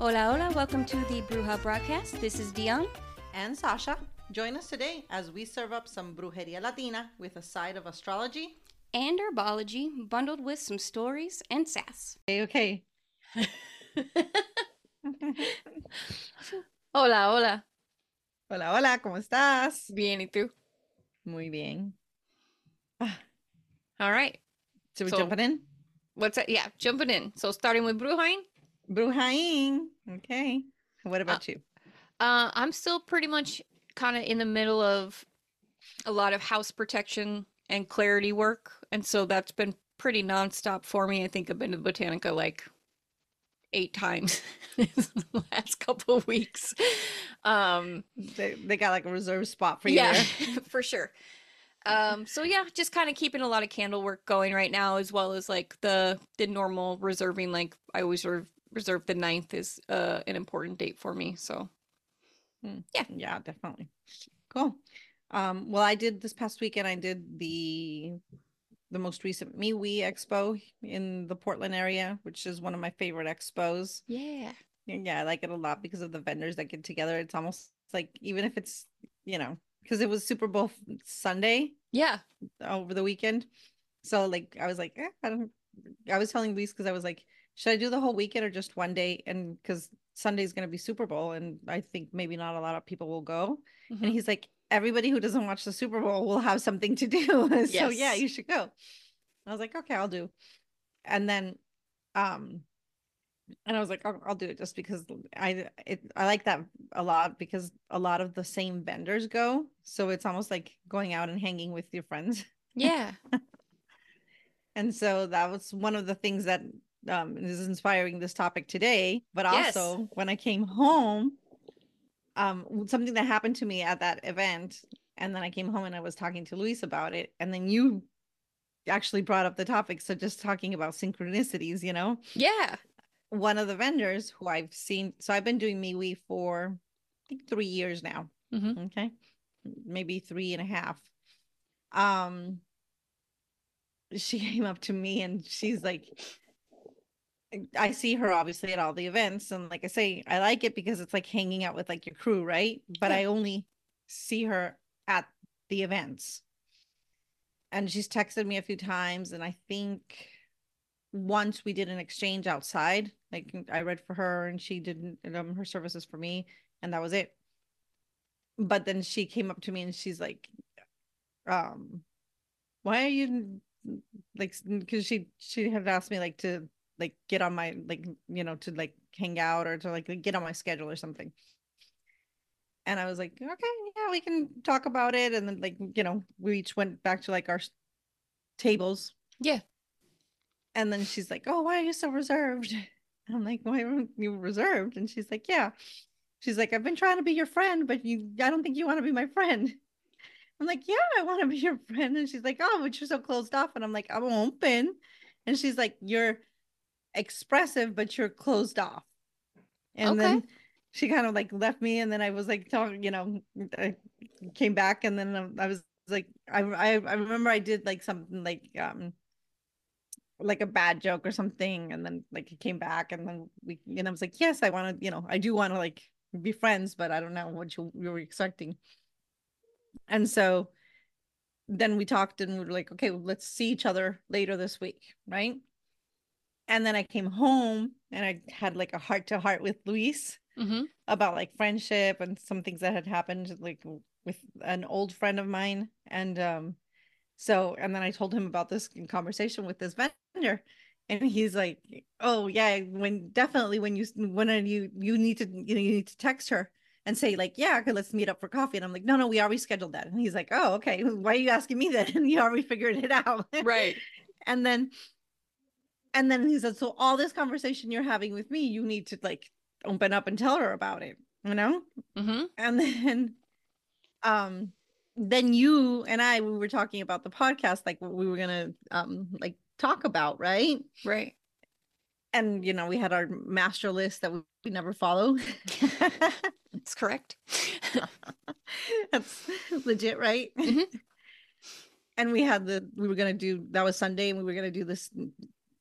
Hola, hola. Welcome to the Bruja broadcast. This is Dion. and Sacha. Join us today as we serve up some brujeria latina with a side of astrology. And herbology, bundled with some stories and sass. Okay, okay. Hola, hola. Hola, hola, ¿cómo estás? Bien, ¿y tú? Muy bien. Ah. All right. So we So- jumping in? What's that? Yeah, jumping in. So starting with Brujain. Brujain. Okay. What about you? Uh, I'm still pretty much kind of in the middle of a lot of house protection and clarity work. And so that's been pretty nonstop for me. I think I've been to the Botanica like eight times this last couple of weeks. Um, They, they got like a reserved spot for you yeah, there. for sure. Um, so yeah, just kind of keeping a lot of candle work going right now, as well as like the the normal reserving. Like I always reserve reserve the ninth is uh an important date for me. So Yeah, Yeah, definitely. Cool. Um, well, I did this past weekend, I did the the most recent MeWe Expo in the Portland area, which is one of my favorite expos. yeah, Yeah, I like it a lot because of the vendors that get together. It's almost like even if it's, you know, because it was Super Bowl Sunday yeah, over the weekend. So like I was like, eh, I don't I was telling Luis because I was like, should I do the whole weekend or just one day? And because Sunday's gonna be Super Bowl and I think maybe not a lot of people will go. Mhm. And he's like, everybody who doesn't watch the Super Bowl will have something to do. so yeah, you should go. I was like, okay, I'll do. And then um and I was like, I'll, I'll do it just because I it I like that a lot because a lot of the same vendors go. So it's almost like going out and hanging with your friends. yeah, And so that was one of the things that um, this is inspiring this topic today. But Yes. also, when I came home, um, something that happened to me at that event, and then I came home and I was talking to Luis about it, and then you actually brought up the topic. So just talking about synchronicities, you know, yeah. one of the vendors who I've seen, so I've been doing MeWe for I think three years now. Mhm. Okay. Maybe three and a half. Um she came up to me and she's like I see her obviously at all the events and like I say I like it because it's like hanging out with like your crew, right? But Yeah. I only see her at the events. And she's texted me a few times and I think once we did an exchange outside like i read for her and she did um, her services for me and that was it but then she came up to me and she's like um why are you like because she she had asked me like to like get on my like you know to like hang out or to like get on my schedule or something and i was like okay yeah we can talk about it and then like you know we each went back to like our tables Yeah. and then she's like, "Oh, why are you so reserved?" and I'm like, "Why aren't you reserved?" And she's like, "Yeah." She's like, "I've been trying to be your friend, but you, I don't think you want to be my friend." I'm like, "Yeah, I want to be your friend." And she's like, "Oh, but you're so closed off." And I'm like, "I'm open." And she's like, "You're expressive, but you're closed off." And Okay. then she kind of like left me, and then I was like, talking, you know, I came back, and then I- was like, I, I, I remember I did like something like, um like a bad joke or something and then like it came back and then we and I was like yes I want to you know I do want to like be friends but I don't know what you, you were expecting and so then we talked and we were like okay well, let's see each other later this week right and then I came home and I had like a heart to heart with Luis hmm about like friendship and some things that had happened like with an old friend of mine. And um so and then i told him about this conversation with this vendor. And he's like oh yeah when definitely when you when are you you need to you know you need to text her and say like yeah okay let's meet up for coffee and i'm like no no we already scheduled that. And he's like oh okay. Why are you asking me then and you already figured it out. Right. and then and then he said so all this conversation you're having with me you need to like open up and tell her about it you know hmm and then um then you and i we were talking about the podcast like what we were gonna um like talk about right Right. and you know we had our master list that we, we never follow That's correct. that's legit right Mhm. and we had the we were gonna do that was sunday and we were gonna do this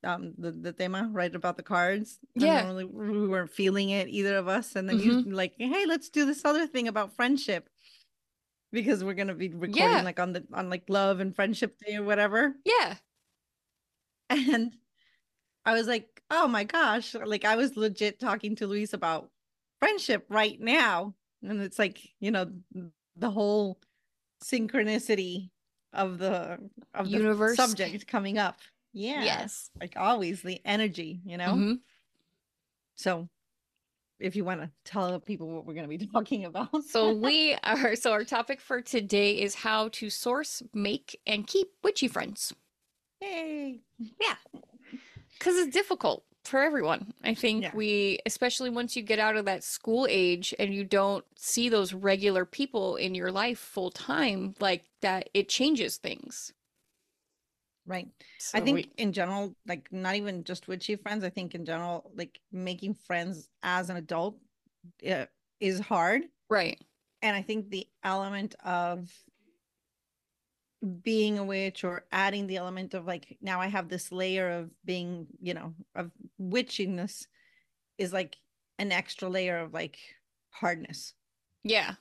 um the, the tema right about the cards Yeah. then we we weren't feeling it either of us and then you like hey let's do this other thing about friendship because we're gonna be recording Yeah. like on the on like love and friendship day or whatever Yeah. and I was like, oh my gosh, like I was legit talking to Luis about friendship right now. And it's like, you know, the whole synchronicity of the of the subject coming up. Yeah. Yes. Like always the energy, you know? Mhm. So if you want to tell people what we're going to be talking about. So we are so our topic for today is how to source, make, and keep witchy friends. Yay. Yeah. Because it's difficult for everyone. I think Yeah. we, especially once you get out of that school age and you don't see those regular people in your life full time, like that, it changes things. Right. So I think we- in general, like not even just witchy friends, I think in general, like making friends as an adult uh, is hard. right. And I think the element of being a witch or adding the element of like now I have this layer of being, you know, of witchiness is like an extra layer of like hardness. Yeah.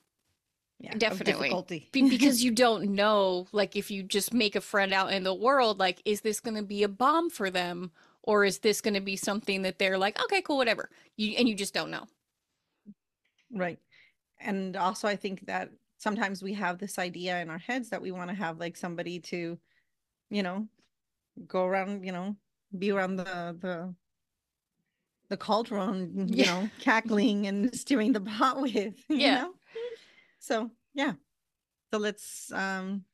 Yeah. Definitely. difficulty. Be- because you don't know, like, if you just make a friend out in the world, like, is this going to be a bomb for them? Or is this going to be something that they're like, okay, cool, whatever. You, and you just don't know. Right. And also I think that sometimes we have this idea in our heads that we want to have like somebody to, you know, go around, you know, be around the the the cauldron, you Yeah. know, cackling and stirring the pot with, you Yeah. know? So yeah. So let's um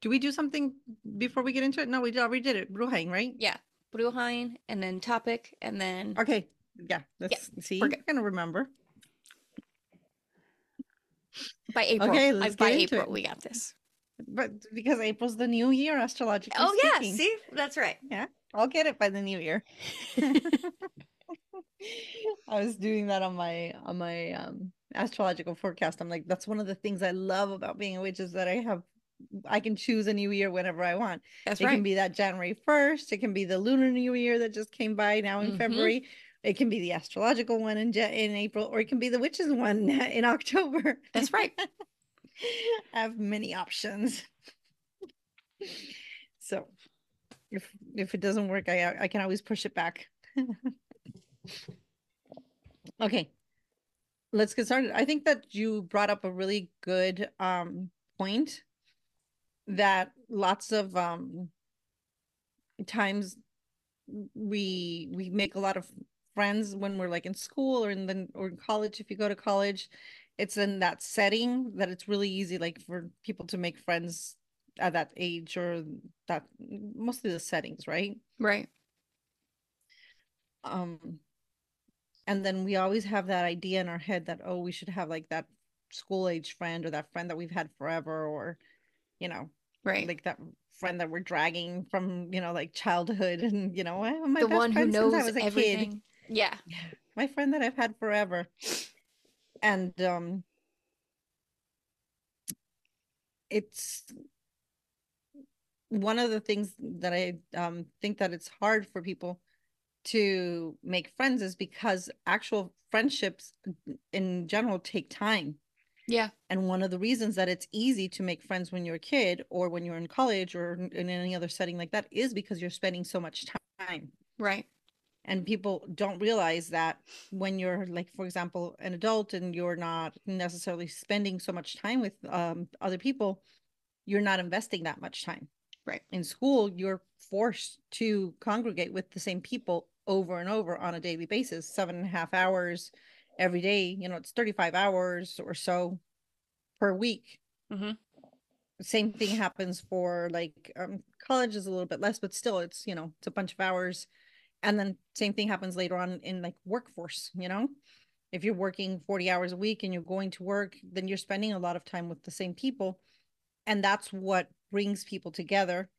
do we do something before we get into it? No, we already did it. Brujain, right? Yeah. Brujain, and then topic, and then Okay. Yeah. Let's see. we're gonna remember. by April. Okay, let's by April, it. we got this. But because April's the new year astrologically. Oh, yeah. See, that's right. Yeah. I'll get it by the new year. I was doing that on my on my um astrological forecast. I'm like, that's one of the things I love about being a witch is that I have I can choose a new year whenever I want. That's it right. can be that January 1st, it can be the lunar new year that just came by now in Mhm. February. It can be the astrological one in in April, or it can be the witches one in October. That's right. I have many options. so if if it doesn't work, I I can always push it back. okay. Let's get started. I think that you brought up a really good um point that lots of um times we we make a lot of friends when we're like in school or in the or in college if you go to college it's in that setting that it's really easy like for people to make friends at that age or that mostly the settings right Right. um and then we always have that idea in our head that oh we should have like that school age friend or that friend that we've had forever or you know Right. like that friend that we're dragging from you know like childhood and you know "Oh, my the best one who friend since knows I was a kid everything. Yeah. my friend that I've had forever. And um it's one of the things that I um think that it's hard for people to make friends is because actual friendships in general take time. Yeah. And one of the reasons that it's easy to make friends when you're a kid or when you're in college or in any other setting like that is because you're spending so much time Right. and people don't realize that when you're like for example an adult and you're not necessarily spending so much time with um, other people you're not investing that much time Right. in school you're forced to congregate with the same people over and over on a daily basis seven and a half hours every day you know it's 35 hours or so per week. Mhm. same thing happens for like um, college is a little bit less but still it's you know it's a bunch of hours. And then same thing happens later on in like workforce you know? If you're working 40 hours a week and you're going to work then you're spending a lot of time with the same people. And that's what brings people together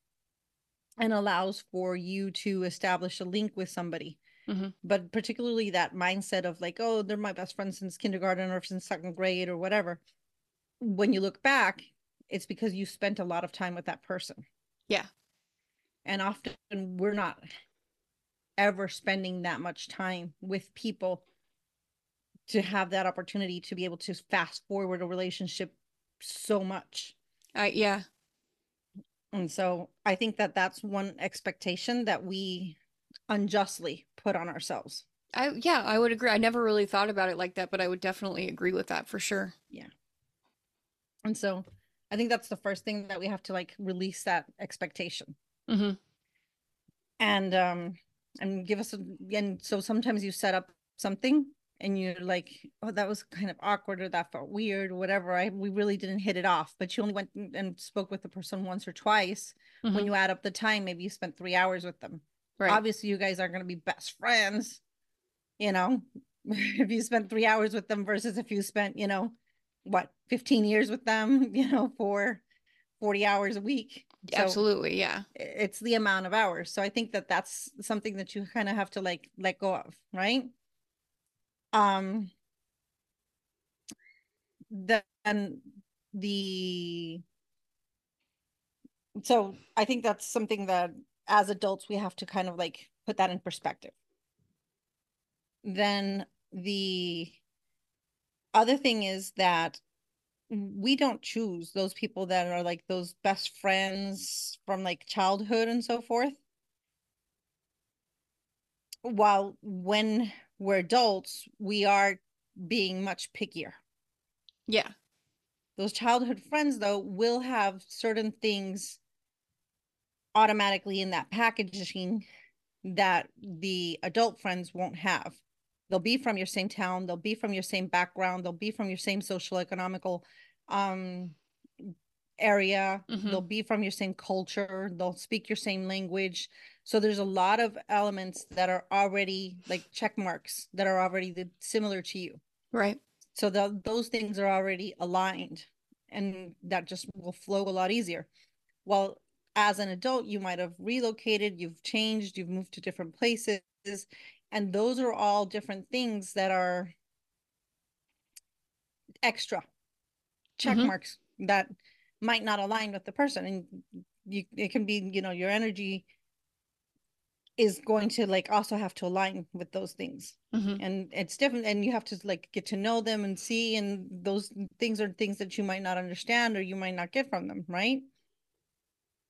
and allows for you to establish a link with somebody Mhm. but particularly that mindset of like oh they're my best friend since kindergarten or since second grade or whatever when you look back it's because you spent a lot of time with that person Yeah. and often we're not ever spending that much time with people to have that opportunity to be able to fast forward a relationship so much. Uh, yeah. And so I think that that's one expectation that we unjustly put on ourselves. I yeah, I would agree. I never really thought about it like that, but I would definitely agree with that for sure. Yeah. And so I think that's the first thing that we have to like release that expectation. hmm And um and give us a and so sometimes you set up something and you're like, oh, that was kind of awkward or that felt weird or whatever. I we really didn't hit it off, but you only went and- spoke with the person once or twice. When mm-hmm. you add up the time, maybe you spent three hours with them. Right. Obviously, you guys aren't going to be best friends, you know, if you spent three hours with them versus if you spent, you know, what, 15 years with them, you know, for 40 hours a week. So Absolutely. Yeah. it's the amount of hours. So I think that that's something that you kind of have to like let go of, right? Um, then the so I think that's something that as adults we have to kind of like put that in perspective. Then the other thing is that we don't choose those people that are like those best friends from like childhood and so forth. While when we're adults, we are being much pickier. Yeah. Those childhood friends, though, will have certain things automatically in that packaging that the adult friends won't have. They'll be from your same town, they'll be from your same background, they'll be from your same social economical um area, Mhm. they'll be from your same culture, they'll speak your same language. So there's a lot of elements that are already like check marks that are already the, similar to you Right. so the, those things are already aligned and that just will flow a lot easier well as an adult you might have relocated you've changed you've moved to different places and those are all different things that are extra check Mhm. marks that might not align with the person and you it can be you know your energy is going to like also have to align with those things. Hmm and it's different and you have to like get to know them and see and those things are things that you might not understand or you might not get from them right?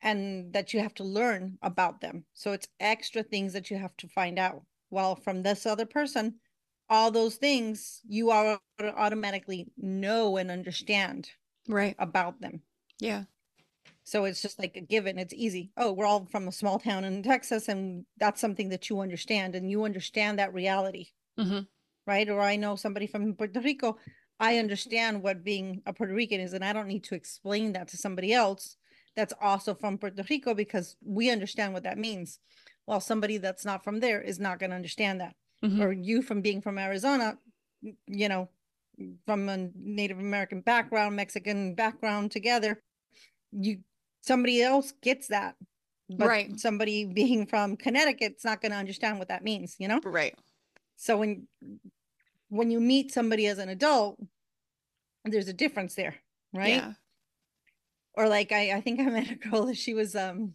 And that you have to learn about them. So it's extra things that you have to find out. While from this other person all those things you are automatically know and understand Right. about them Yeah. so it's just like a given. It's easy. Oh, we're all from a small town in Texas, and that's something that you understand, and you understand that reality, hmm right? Or I know somebody from Puerto Rico. I understand what being a Puerto Rican is, and I don't need to explain that to somebody else that's also from Puerto Rico because we understand what that means. While somebody that's not from there is not going to understand that. hmm Or you from being from Arizona, you know, from a Native American background, Mexican background together, you somebody else gets that. But Right. somebody being from Connecticut's not going to understand what that means, you know? Right. So when when you meet somebody as an adult, there's a difference there, right? Yeah. Or like I I think I met a girl that she was um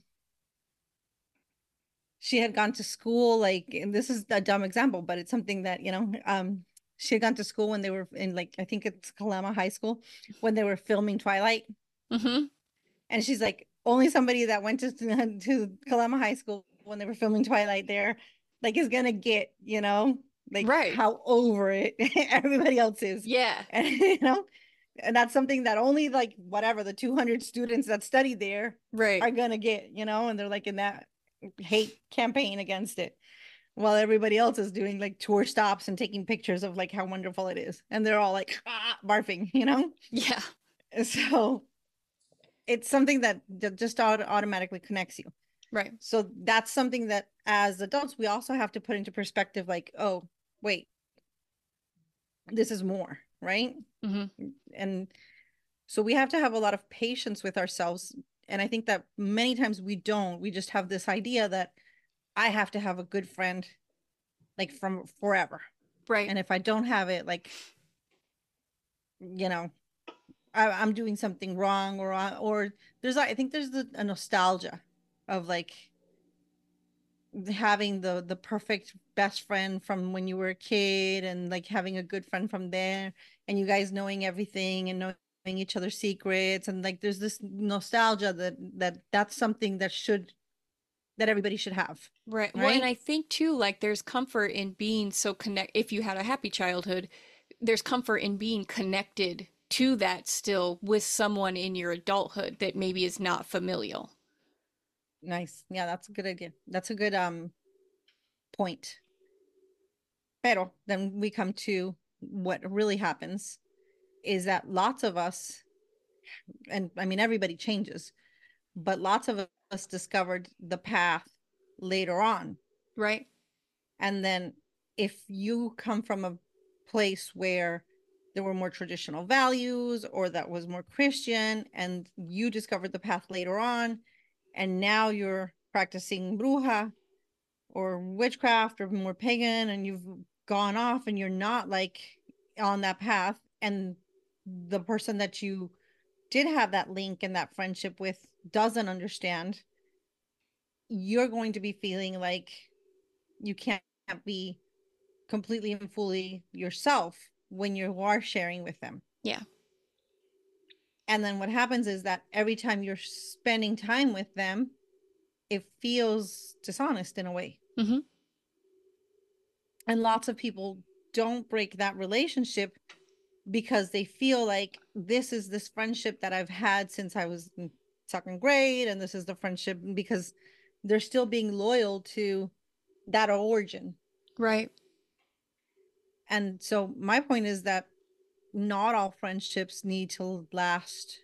she had gone to school like and this is a dumb example, but it's something that, you know, um she had gone to school when they were in like I think it's Kalama High School when they were filming Twilight. hmm And she's like, only somebody that went to to Kalama High School when they were filming Twilight there, like is gonna get, you know, like Right. how over it everybody else is. Yeah. And you know, and that's something that only like whatever the 200 students that studied there Right. are gonna get, you know, and they're like in that hate campaign against it. While everybody else is doing like tour stops and taking pictures of like how wonderful it is. And they're all like ah, barfing, you know? Yeah. So it's something that that just auto- automatically connects you. Right. So that's something that as adults we also have to put into perspective like, oh, wait. This is more, right? hmm And so we have to have a lot of patience with ourselves and I think that many times we don't. We just have this idea that I have to have a good friend like from forever. Right. And if I don't have it, like, you know, I, I'm doing something wrong, or uh, or there's I think there's the, a nostalgia of like having the the perfect best friend from when you were a kid and like having a good friend from there and you guys knowing everything and knowing each other's secrets and like there's this nostalgia that that that's something that should that everybody should have Right. Well, Right? and I think too, like there's comfort in being so connect. If you had a happy childhood, there's comfort in being connected to that still with someone in your adulthood that maybe is not familial. nice yeah that's a good idea that's a good um point pero then we come to what really happens is that lots of us and i mean everybody changes but lots of us discovered the path later on Right. And then if you come from a place where there were more traditional values or that was more Christian and you discovered the path later on and now you're practicing bruja or witchcraft or more pagan and you've gone off and you're not like on that path and the person that you did have that link and that friendship with doesn't understand you're going to be feeling like you can't be completely and fully yourself when you are sharing with them. Yeah. And then what happens is that every time you're spending time with them, it feels dishonest in a way. Mhm. And lots of people don't break that relationship because they feel like this is this friendship that I've had since I was in second grade, and this is the friendship because they're still being loyal to that origin. Right. And so my point is that not all friendships need to last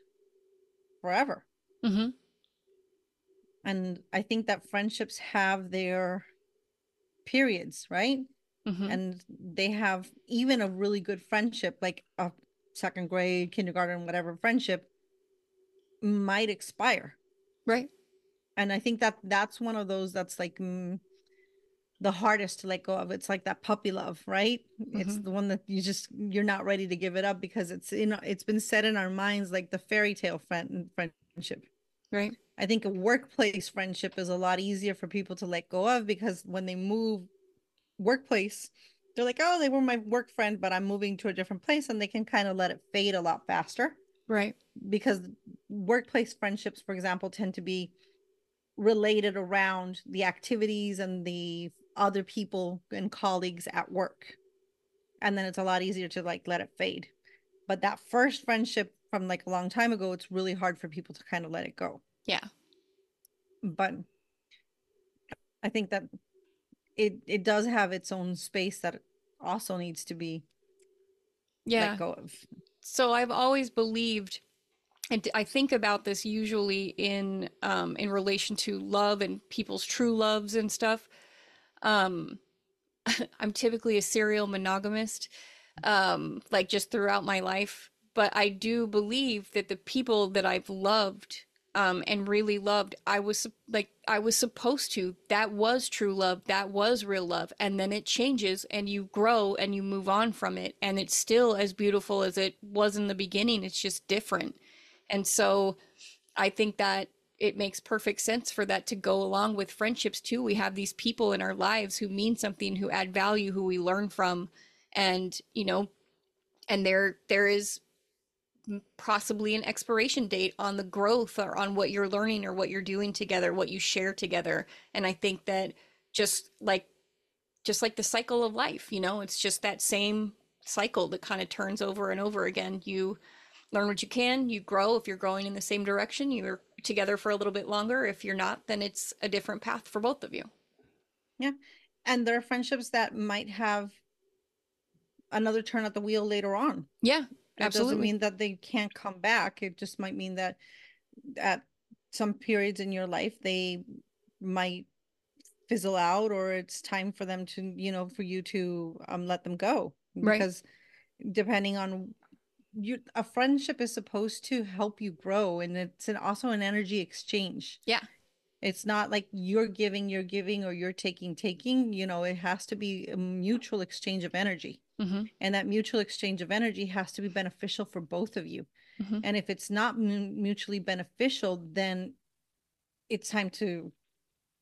forever. Mm-hmm. And I think that friendships have their periods, right? Mm-hmm. And they have even a really good friendship, like a second grade, kindergarten, whatever friendship might expire. right. And I think that that's one of those that's like mm, the hardest to let go of. It's like that puppy love, right? It's mm-hmm. the one that you just you're not ready to give it up because it's you know it's been set in our minds like the fairy tale friend friendship. Right. I think a workplace friendship is a lot easier for people to let go of because when they move workplace, they're like, oh, they were my work friend, but I'm moving to a different place, and they can kind of let it fade a lot faster Right. because workplace friendships, for example, tend to be related around the activities and the other people and colleagues at work. And then it's a lot easier to like let it fade. But that first friendship from like a long time ago, it's really hard for people to kind of let it go. Yeah. But I think that it it does have its own space that also needs to be Yeah. let go of. So I've always believed, and I think about this usually in um, in relation to love and people's true loves and stuff. Um, I'm typically a serial monogamist, um, like just throughout my life. But I do believe that the people that I've loved um, and really loved, I was like I was supposed to. That was true love. That was real love. And then it changes, and you grow, and you move on from it, and it's still as beautiful as it was in the beginning. It's just different. And so, I think that it makes perfect sense for that to go along with friendships too. We have these people in our lives who mean something, who add value, who we learn from, and you know, and there there is possibly an expiration date on the growth or on what you're learning or what you're doing together, what you share together. And I think that just like just like the cycle of life, you know, it's just that same cycle that kind of turns over and over again. You learn what you can, you grow. If you're growing in the same direction, you're together for a little bit longer. If you're not, then it's a different path for both of you. Yeah. And there are friendships that might have another turn at the wheel later on. Yeah, Absolutely. It doesn't mean that they can't come back. It just might mean that at some periods in your life they might fizzle out or it's time for them to, you know, for you to um let them go. Right. Because depending on you a friendship is supposed to help you grow and it's an, also an energy exchange. Yeah. It's not like you're giving, you're giving, or you're taking, taking. You know, it has to be a mutual exchange of energy hmm and that mutual exchange of energy has to be beneficial for both of you Mhm. and if it's not mu- mutually beneficial then it's time to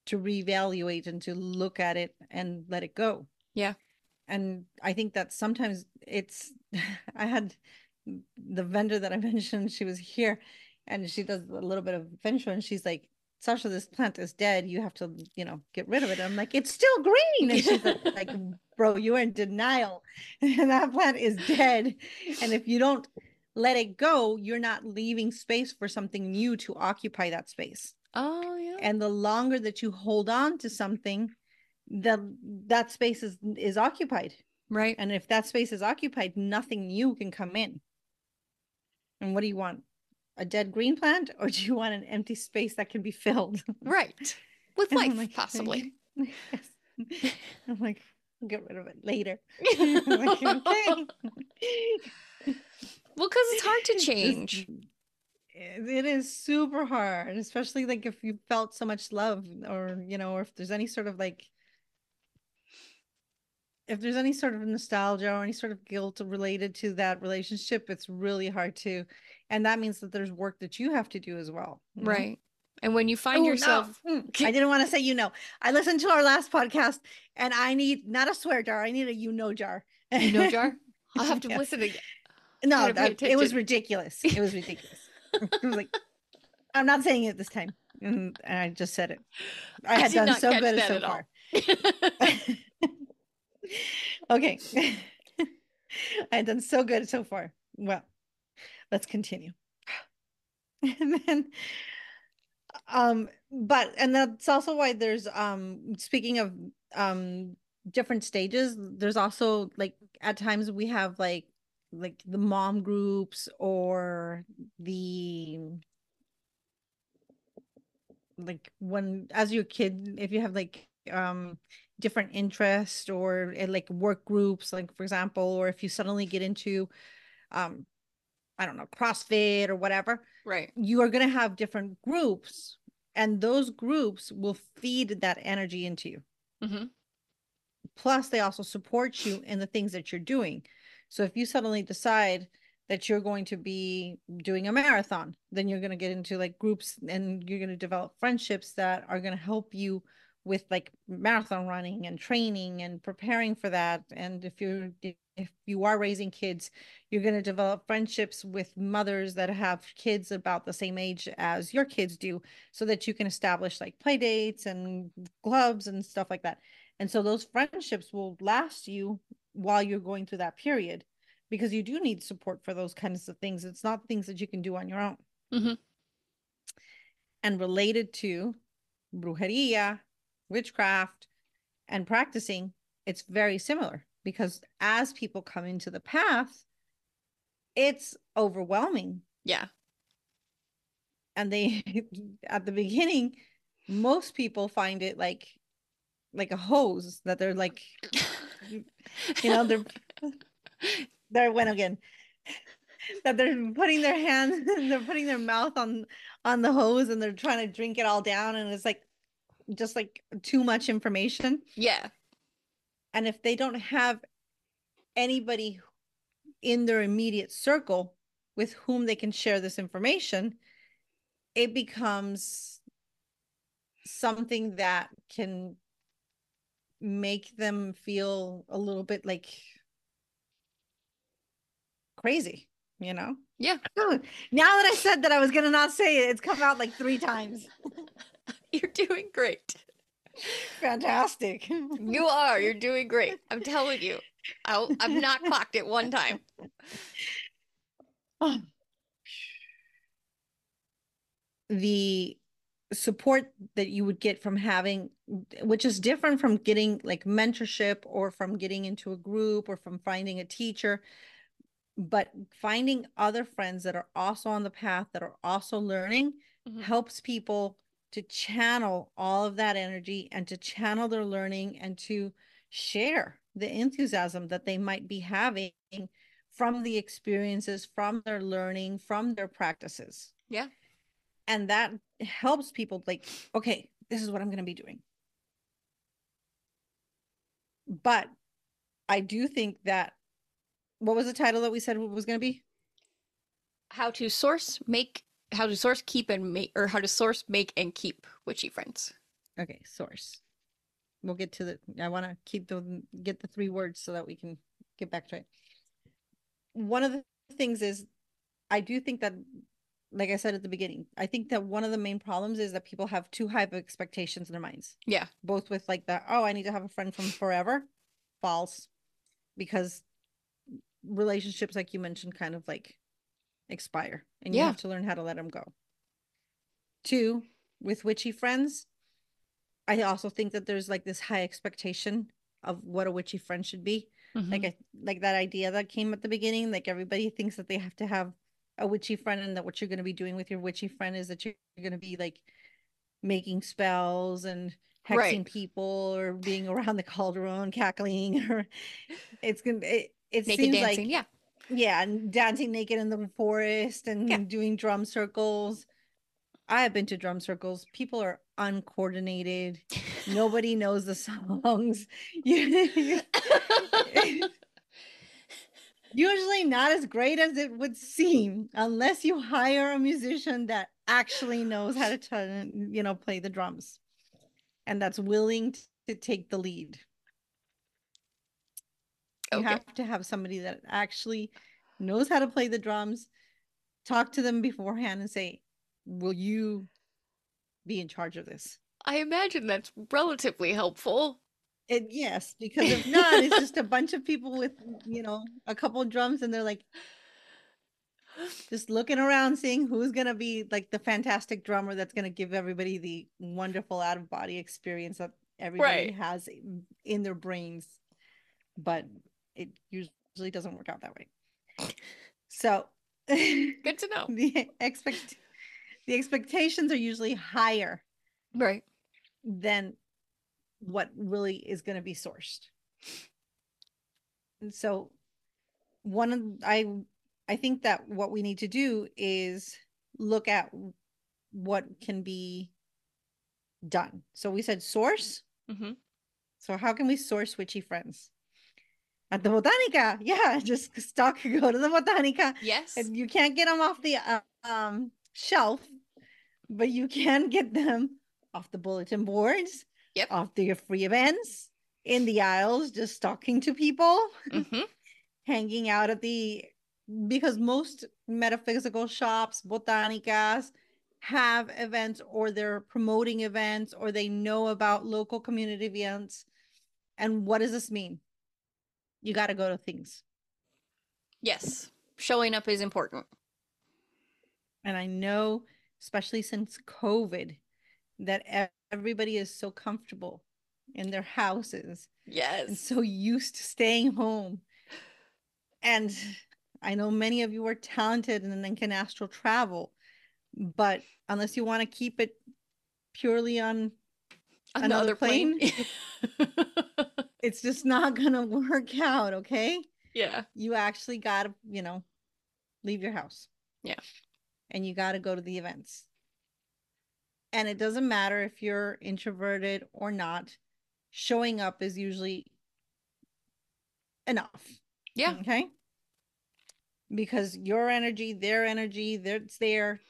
to reevaluate and to look at it and let it go. Yeah. And I think that sometimes it's I had the vendor that I mentioned, she was here and she does a little bit of shui and she's like, Sacha, this plant is dead. You have to, you know, get rid of it. I'm like, it's still green. And she's like, like, bro, you're in denial. And that plant is dead. And if you don't let it go, you're not leaving space for something new to occupy that space. Oh yeah. And the longer that you hold on to something, the that space is is occupied. Right. And if that space is occupied, nothing new can come in. And what do you want? A dead green plant, or do you want an empty space that can be filled? Right. With life, like, possibly. yes. I'm like, I'll get rid of it later. Like, okay. Well, because it's hard to change. it it is super hard, especially like if you felt so much love, or you know, or if there's any sort of like, if there's any sort of nostalgia or any sort of guilt related to that relationship, it's really hard to, and that means that there's work that you have to do as well. you know? Right. And when you find Oh, no. yourself, Mm, I didn't want to say you know. I listened to our last podcast, and I need not a swear jar. I need a you know jar. you know, Jar, I'll have to Yes. listen again. No, that, it was ridiculous. It was ridiculous. it was like, I'm not saying it this time, and, and I just said it. I I had did done so good so far. okay, I've done so good so far. Well, let's continue. and then, um, but and that's also why there's um speaking of um different stages there's also like at times we have like like the mom groups or the like when as your kid if you have like um different interest or eh, like work groups like for example or if you suddenly get into um i don't know crossfit or whatever right. you are going to have different groups and those groups will feed that energy into you Mm-hmm. plus they also support you in the things that you're doing so if you suddenly decide that you're going to be doing a marathon then you're going to get into like groups and you're going to develop friendships that are going to help you with like marathon running and training and preparing for that and if you're if you are raising kids you're going to develop friendships with mothers that have kids about the same age as your kids do so that you can establish like play dates and clubs and stuff like that and so those friendships will last you while you're going through that period because you do need support for those kinds of things. It's not things that you can do on your own. Mhm. And related to brujeria, witchcraft, and practicing, it's very similar because as people come into the path, it's overwhelming. Yeah. And they, at the beginning, most people find it like, like a hose that they're like, you know, they're there went again that they're putting their hands and they're putting their mouth on on the hose and they're trying to drink it all down and it's like just like too much information yeah. and if they don't have anybody in their immediate circle with whom they can share this information it becomes something that can make them feel a little bit like crazy you know Yeah. now that i said that i was gonna not say it it's come out like three times You're doing great. fantastic You are. You're doing great. I'm telling you. I'll, I've not clocked it one time. the support that you would get from having which is different from getting like mentorship or from getting into a group or from finding a teacher but finding other friends that are also on the path that are also learning Mhm. helps people to channel all of that energy and to channel their learning and to share the enthusiasm that they might be having from the experiences from their learning from their practices. Yeah. and that helps people like okay this is what i'm going to be doing. But i do think that what was the title that we said was going to be? How to source, make, how to source, keep, and make, or how to source, make, and keep witchy friends. Okay, source. We'll get to the, I want to keep the, get the three words so that we can get back to it. One of the things is, I do think that, like I said at the beginning, I think that one of the main problems is that people have too high of expectations in their minds. Yeah. Both with like the, oh, I need to have a friend from forever. False. Because relationships, like you mentioned, kind of like expire and you Yeah. have to learn how to let them go. Two, with witchy friends, I also think that there's like this high expectation of what a witchy friend should be. Like Mhm. I like that idea that came at the beginning. Like everybody thinks that they have to have a witchy friend and that what you're going to be doing with your witchy friend is that you're going to be like making spells and hexing Right. people or being around the cauldron cackling or it's gonna it, it naked seems dancing. like yeah. Yeah, and dancing naked in the forest and Yeah. doing drum circles. I have been to drum circles. People are uncoordinated. Nobody knows the songs. Usually not as great as it would seem unless you hire a musician that actually knows how to turn, you know, play the drums and that's willing to take the lead. You have to have somebody that actually knows how to play the drums. Talk to them beforehand and say, "Will you be in charge of this?" I imagine that's relatively helpful. It yes, because if not, it's just a bunch of people with you know a couple drums, and they're like just looking around, seeing who's gonna be like the fantastic drummer that's gonna give everybody the wonderful out of body experience that everybody Right. has in their brains, but it usually doesn't work out that way. So Good to know. the expect the expectations are usually higher Right. than what really is going to be sourced. And so one of I I think that what we need to do is look at what can be done. So we said source. hmm So how can we source witchy friends? At the Botanica. Yeah, just stock go to the Botanica. Yes. And you can't get them off the uh, um shelf, but you can get them off the bulletin boards, Yep. off the free events, in the aisles, just talking to people, hmm hanging out at the because most metaphysical shops, botanicas, have events or they're promoting events or they know about local community events. And what does this mean? You got to go to things. Yes. Showing up is important. And I know, especially since COVID, that everybody is so comfortable in their houses and Yes. so used to staying home. And I know many of you are talented and then can astral travel, but unless you want to keep it purely on, Another plane? it's just not going to work out. Okay. yeah. You actually got to, you know, leave your house. Yeah. And you got to go to the events. And it doesn't matter if you're introverted or not, showing up is usually enough. Yeah. Okay. Because your energy, their energy, it's there.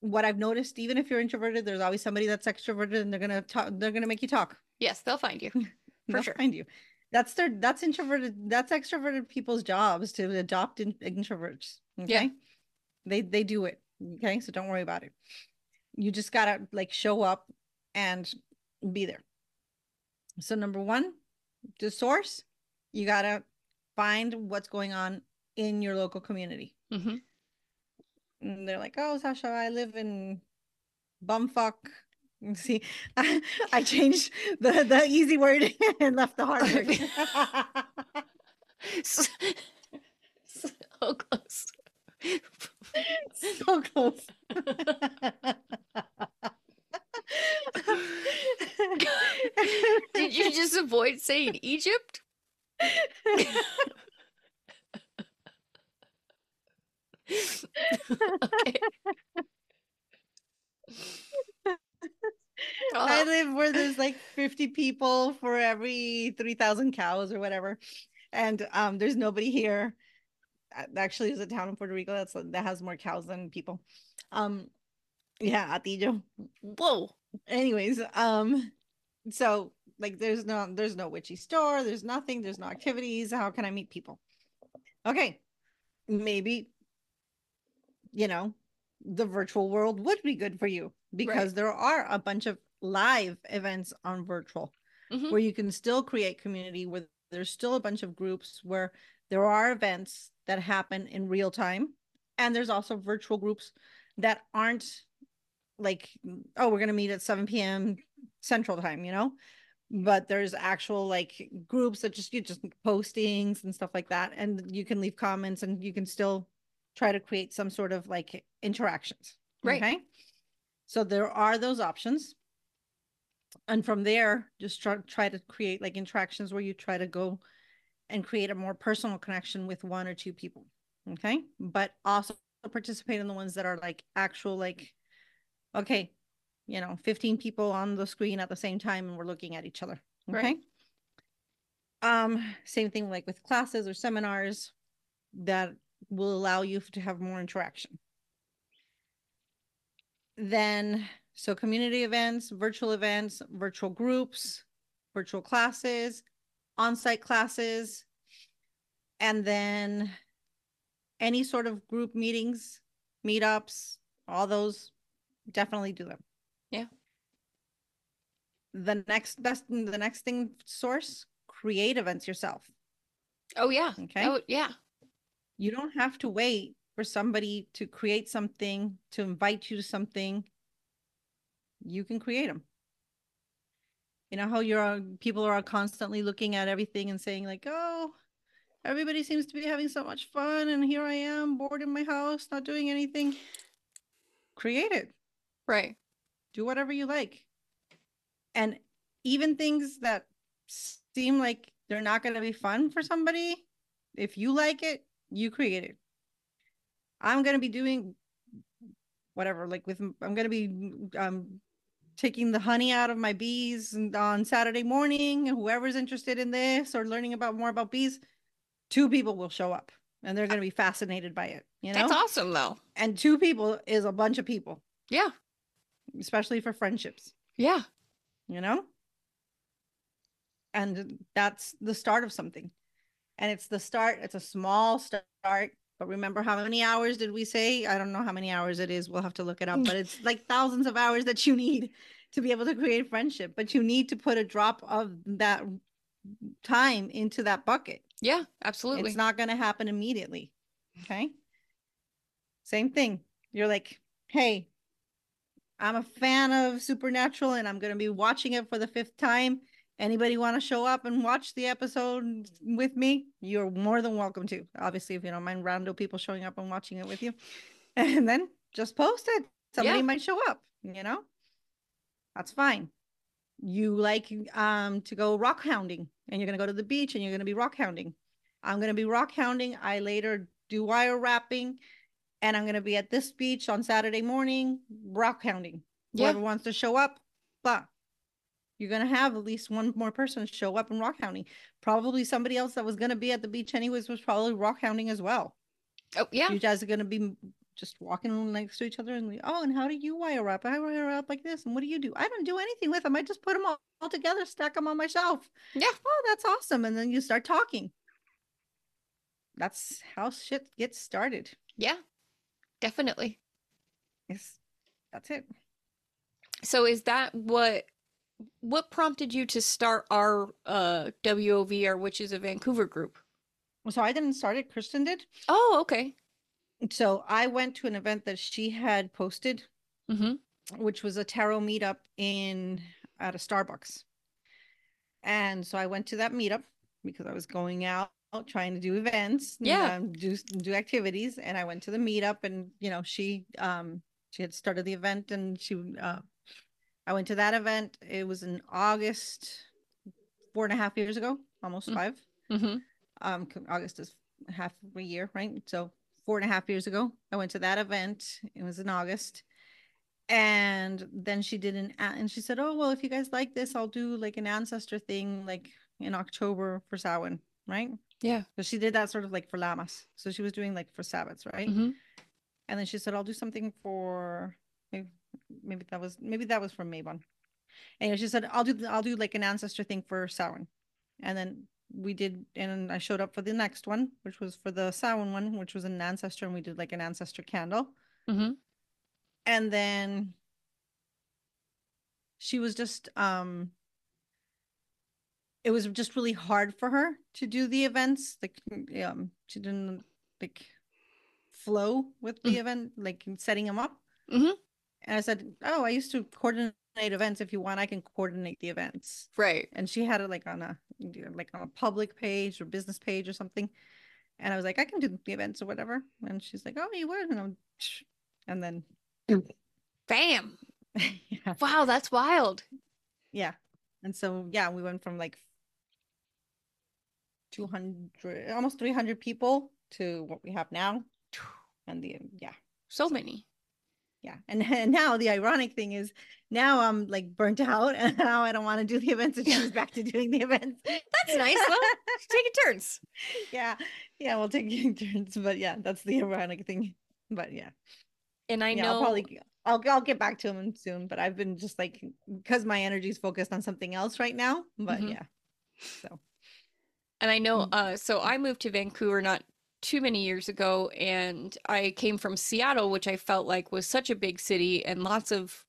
What I've noticed, even if you're introverted, there's always somebody that's extroverted and they're gonna talk, they're gonna make you talk. Yes, they'll find you. They'll sure. find you. That's their that's introverted, that's extroverted people's jobs to adopt in, introverts. Okay. Yeah. They they do it. Okay. So don't worry about it. You just gotta like show up and be there. So number one, the source, you gotta find what's going on in your local community. hmm And they're like, oh, Sacha, I live in bumfuck. You See, I, I changed the, the easy word and left the hard word. so close. so close. Did you just avoid saying Egypt? okay. I Uh, live where there's like 50 people for every 3,000 cows or whatever. And um, there's nobody here. Uh, Actually, there's a town in Puerto Rico that's that has more cows than people. Um, yeah, Hatillo. whoa. Anyways, um, so like there's no there's no witchy store there's nothing there's no activities how can i meet people okay maybe you know the virtual world would be good for you because there are a bunch of live events on virtual Mhm. where you can still create community where there's still a bunch of groups where there are events that happen in real time. And there's also virtual groups that aren't like oh we're going to meet at 7 p.m central time you know? But there's actual like groups that just you just postings and stuff like that. And you can leave comments and you can still try to create some sort of like interactions. Right. okay so there are those options. And from there just try, try to create like interactions where you try to go and create a more personal connection with one or two people okay? But also participate in the ones that are like actual like okay you know 15 people on the screen at the same time and we're looking at each other okay? Right. um same thing like with classes or seminars that will allow you to have more interaction then so community events virtual events virtual groups virtual classes on-site classes and then any sort of group meetings meetups all those definitely do them Yeah. the next best the next thing source create events yourself Oh yeah. Okay. Oh yeah. you don't have to wait for somebody to create something to invite you to something you can create them you know how you're people are constantly looking at everything and saying like oh everybody seems to be having so much fun and here i am bored in my house not doing anything. Create it. Right. do whatever you like. And even things that seem like they're not going to be fun for somebody if you like it you create it i'm going to be doing whatever like with i'm going to be um taking the honey out of my bees on saturday morning and whoever's interested in this or learning about more about bees two people will show up and they're going to be fascinated by it you know That's awesome though. and two people is a bunch of people Yeah. especially for friendships Yeah. you know and that's the start of something and it's the start it's a small start but remember how many hours did we say i don't know how many hours it is we'll have to look it up but mm. it's like thousands of hours that you need to be able to create friendship but you need to put a drop of that time into that bucket Yeah. Absolutely. it's not going to happen immediately. Okay. Same thing. You're like, hey, I'm a fan of Supernatural and I'm going to be watching it for the fifth time. Anybody want to show up and watch the episode with me? You're more than welcome to. Obviously, if you don't mind random people showing up and watching it with you. And then just post it. Somebody Yeah. might show up, you know? That's fine. You like um to go rock hounding and you're gonna go to the beach and you're gonna be rock hounding. I'm gonna be rock hounding. I later do wire wrapping and I'm gonna be at this beach on Saturday morning, rock hounding. Yeah. Whoever wants to show up, but you're gonna have at least one more person show up in rock hounding. Probably somebody else that was gonna be at the beach anyways was probably rock hounding as well. Oh yeah. You guys are gonna be just walking next to each other and like, oh, and how do you wire wrap? I wire wrap like this. And what do you do? I don't do anything with them. I just put them all, all together, stack them on my shelf. Yeah. Oh, that's awesome. And then you start talking. That's how shit gets started. Yeah. Definitely. Yes, that's it. So is that what what prompted you to start our uh WOV which is a Vancouver group? So I didn't start it. Kristen did. Oh, okay. So I went to an event that she had posted, Mm-hmm. which was a tarot meetup in at a Starbucks. And so I went to that meetup because I was going out trying to do events, and, Yeah. um, do do activities, and I went to the meetup, and you know she um she had started the event, and she uh I went to that event. It was in August, four and a half years ago, almost Mm. five. Mm-hmm. Um, August is half a year, right? So four and a half years ago, I went to that event. It was in August. And then she did an, and she said, Oh, well, if you guys like this, I'll do like an ancestor thing like in October for Samhain, right? Yeah. So she did that sort of like for Lammas. So she was doing like for Sabbats, right? Mm-hmm. And then she said, I'll do something for maybe, that was, maybe that was from Mabon. anyway, she said, I'll do, I'll do like an ancestor thing for Samhain. And then we did, and I showed up for the next one, which was for the Samhain one, which was an ancestor, and we did like an ancestor candle. hmm And then she was just, um, it was just really hard for her to do the events. Like, um, she didn't like flow with the event, like setting them up. Mhm. And I said, "Oh, I used to coordinate events. If you want, I can coordinate the events." Right. And she had it like on a like on a public page or business page or something. And I was like, "I can do the events or whatever." And she's like, "Oh, you would?" And I'm, "Shh." and then, Bam. yeah, Wow, that's wild. yeah. And so yeah, we went from like 200, almost 300 people to what we have now. And the yeah, So many. Yeah and, and now the ironic thing is now i'm like burnt out and now i don't want to do the events and she's back to doing the events That's nice. Well, taking turns. yeah yeah we'll take turns but yeah that's the ironic thing but yeah And I yeah, know I'll probably I'll, I'll get back to him soon but i've been just like because my energy is focused on something else right now but Mhm. yeah so And I know, Mm. uh, so I moved to Vancouver not too many years ago, and I came from Seattle, which I felt like was such a big city and lots of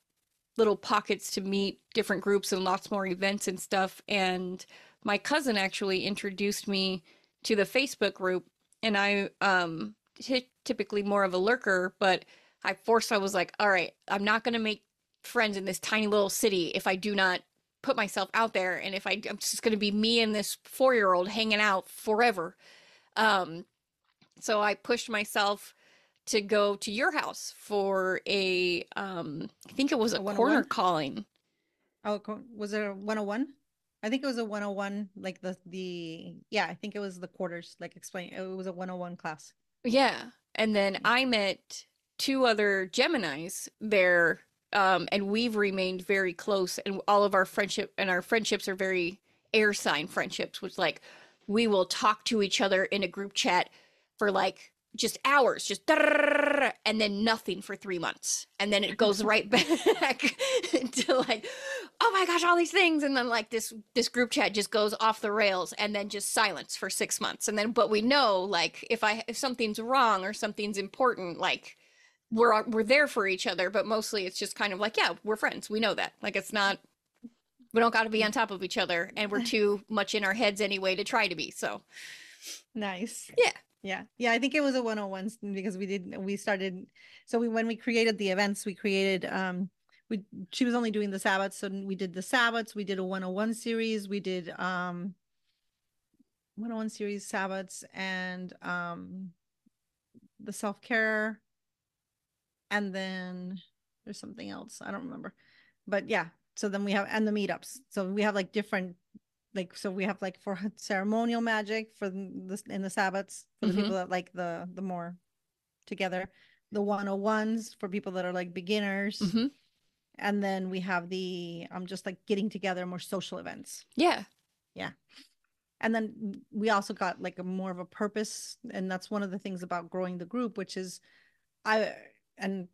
little pockets to meet different groups and lots more events and stuff. And my cousin actually introduced me to the Facebook group, and I um ty- typically more of a lurker, but I forced. I was like, all right, I'm not gonna make friends in this tiny little city if I do not put myself out there and if I I'm just to be me and this 4-year-old hanging out forever. Um so I pushed myself to go to your house for a um I think it was A a quarter calling. oh was it a 101 i think it was a 101 like the the yeah i think it was the quarters like explain it was a 101 class Yeah. And then I met two other Geminis there um and we've remained very close and all of our friendship and our friendships are very air sign friendships which like we will talk to each other in a group chat for like just hours just and then nothing for 3 months. And then it goes right back to like oh my gosh all these things. And then like this this group chat just goes off the rails and then just silence for 6 months. And then but we know like if i if something's wrong or something's important like we're we're there for each other but mostly it's just kind of like yeah we're friends. We know that. Like it's not we don't got to be on top of each other and we're too much in our heads anyway to try to be so. Nice. Yeah. Yeah. Yeah. I think it was a 101 s- because we did, we started. So we, when we created the events, we created, um, we, she was only doing the Sabbats. So we did the Sabbats. We did a 101 series. We did, um, 101 series Sabbats and, um, the self care. And then there's something else. I don't remember. But yeah. So then we have, and the meetups. So we have like different like so we have like for ceremonial magic for this in the sabbats for the Mhm. people that like the the more together the 101s for people that are like beginners mhm. and then we have the i'm um, just like getting together more social events Yeah. yeah and then we also got like a more of a purpose and that's one of the things about growing the group which is i and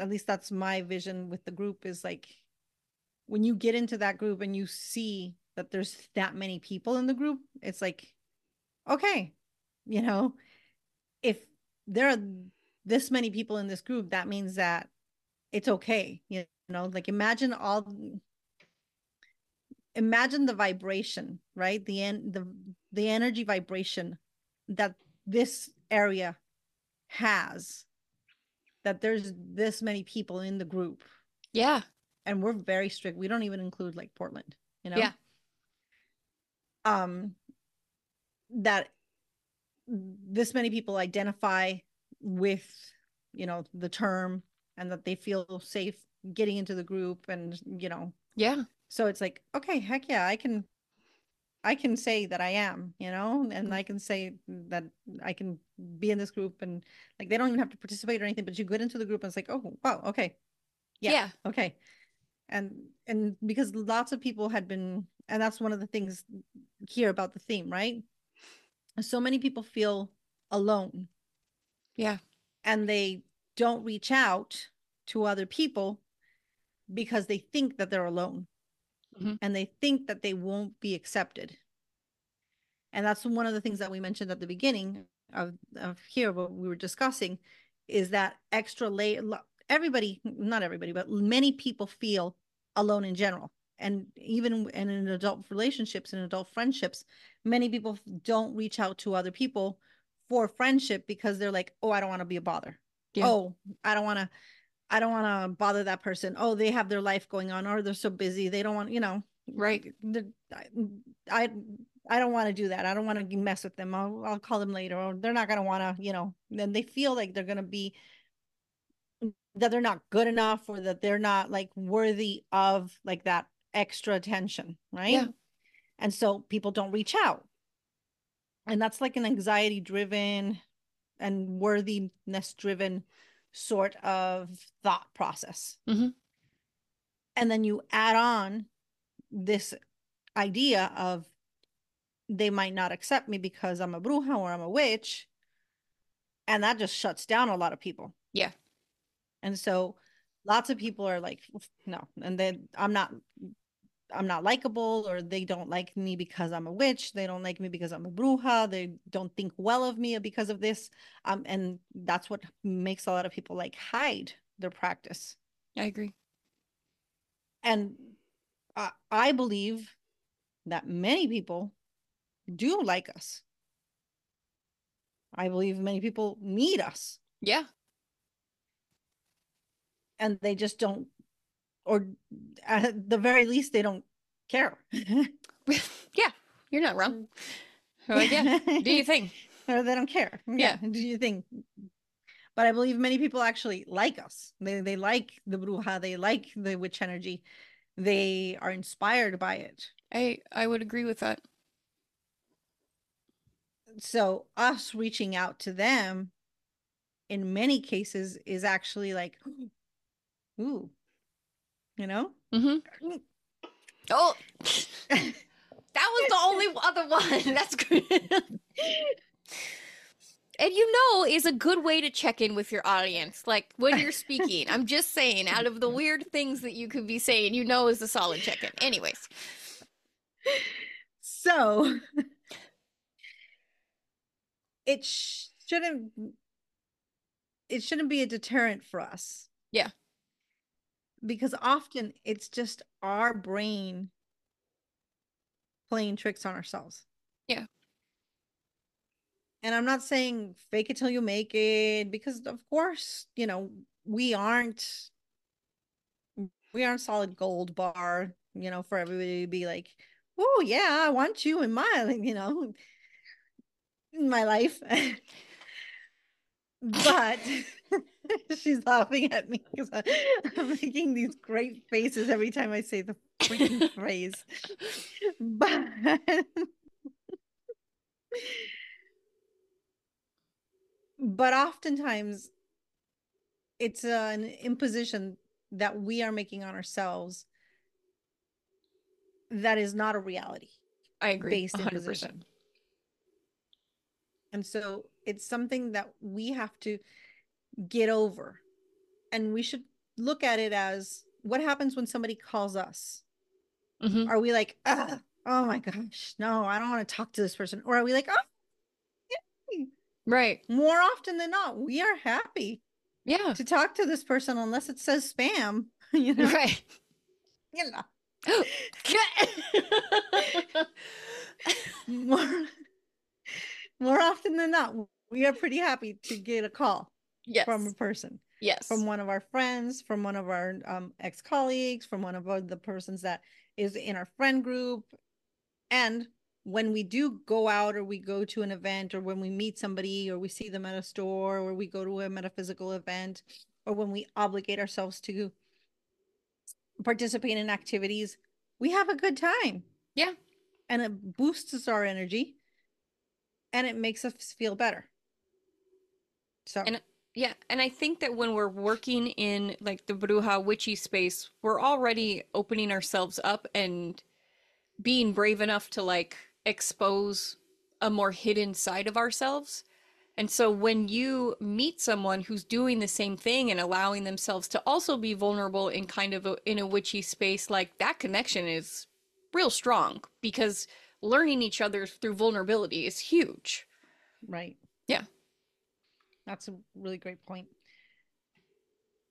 at least that's my vision with the group is like when you get into that group and you see that there's that many people in the group it's like okay you know if there are this many people in this group that means that it's okay you know like imagine all imagine the vibration right? The en- the the energy vibration that this area has that there's this many people in the group. Yeah. And we're very strict. We don't even include like portland you know? Yeah. Um that this many people identify with you know the term and that they feel safe getting into the group and you know. Yeah. So it's like okay heck yeah i can i can say that i am you know and i can say that i can be in this group and like they don't even have to participate or anything but you get into the group and it's like oh wow okay. Yeah, yeah. okay. And and because lots of people had been and that's one of the things here about the theme right so many people feel alone Yeah. and they don't reach out to other people because they think that they're alone Mhm. and they think that they won't be accepted. And that's one of the things that we mentioned at the beginning of, of here, what we were discussing is that extra layer. Everybody, not everybody, but many people feel alone in general. And even in, in adult relationships and adult friendships, many people don't reach out to other people for friendship because they're like, oh, I don't want to be a bother. Yeah. Oh, I don't want to, I don't want to bother that person. Oh, they have their life going on, or they're so busy. They don't want, you know, Right. I, I, I don't want to do that. I don't want to mess with them. I'll, I'll call them later, or they're not going to want to, you know, then they feel like they're going to be, that they're not good enough or that they're not like worthy of like that extra attention. Right. Yeah. And so people don't reach out. And that's like an anxiety driven and worthiness driven sort of thought process. Mhm. And then you add on this idea of they might not accept me because I'm a bruja or I'm a witch. And that just shuts down a lot of people. Yeah. And so lots of people are like, no, and then I'm not I'm not likable or they don't like me because I'm a witch. They don't like me because I'm a bruja. They don't think well of me because of this. Um, and that's what makes a lot of people like hide their practice. I agree. And I, I believe that many people do like us. I believe many people need us Yeah. and they just don't, or at the very least, they don't care. yeah. You're not wrong. Like, yeah. Do you think? or they don't care. Yeah. Do you think? But I believe many people actually like us. They they like the bruja. They like the witch energy. They are inspired by it. I I would agree with that. So us reaching out to them, in many cases, is actually like, ooh, you know. Mm-hmm. Oh, that was the only other one. That's good. and you know, is a good way to check in with your audience, like when you're speaking. I'm just saying, out of the weird things that you could be saying, you know, is a solid check in. Anyways, So it sh- shouldn't it shouldn't be a deterrent for us. Yeah. Because often it's just our brain playing tricks on ourselves. Yeah. And I'm not saying fake it till you make it because of course, you know, we aren't we aren't solid gold bar, you know, for everybody to be like, oh yeah, I want you in my, you know, in my life. but she's laughing at me because I'm making these great faces every time I say the freaking phrase. But but oftentimes it's an imposition that we are making on ourselves that is not a reality I agree. based 100%. imposition. And so it's something that we have to get over. And we should look at it as what happens when somebody calls us? Mhm. Are we like, oh my gosh, no, I don't want to talk to this person? Or are we like, oh, yay." Right. more often than not, we are happy Yeah. to talk to this person unless it says spam, you know? Right. You know. More, more often than not, we are pretty happy to get a call yes. from a person. yes. from one of our friends, from one of our um, ex colleagues, from one of our, the persons that is in our friend group. And when we do go out or we go to an event or when we meet somebody or we see them at a store or we go to a metaphysical event or when we obligate ourselves to participate in activities, we have a good time. Yeah. And it boosts our energy and it makes us feel better. So, And Yeah, and I think that when we're working in like the Bruja witchy space, we're already opening ourselves up and being brave enough to like expose a more hidden side of ourselves. And so when you meet someone who's doing the same thing and allowing themselves to also be vulnerable in kind of a, in a witchy space, like that connection is real strong because learning each other through vulnerability is huge. Right. Yeah. That's a really great point.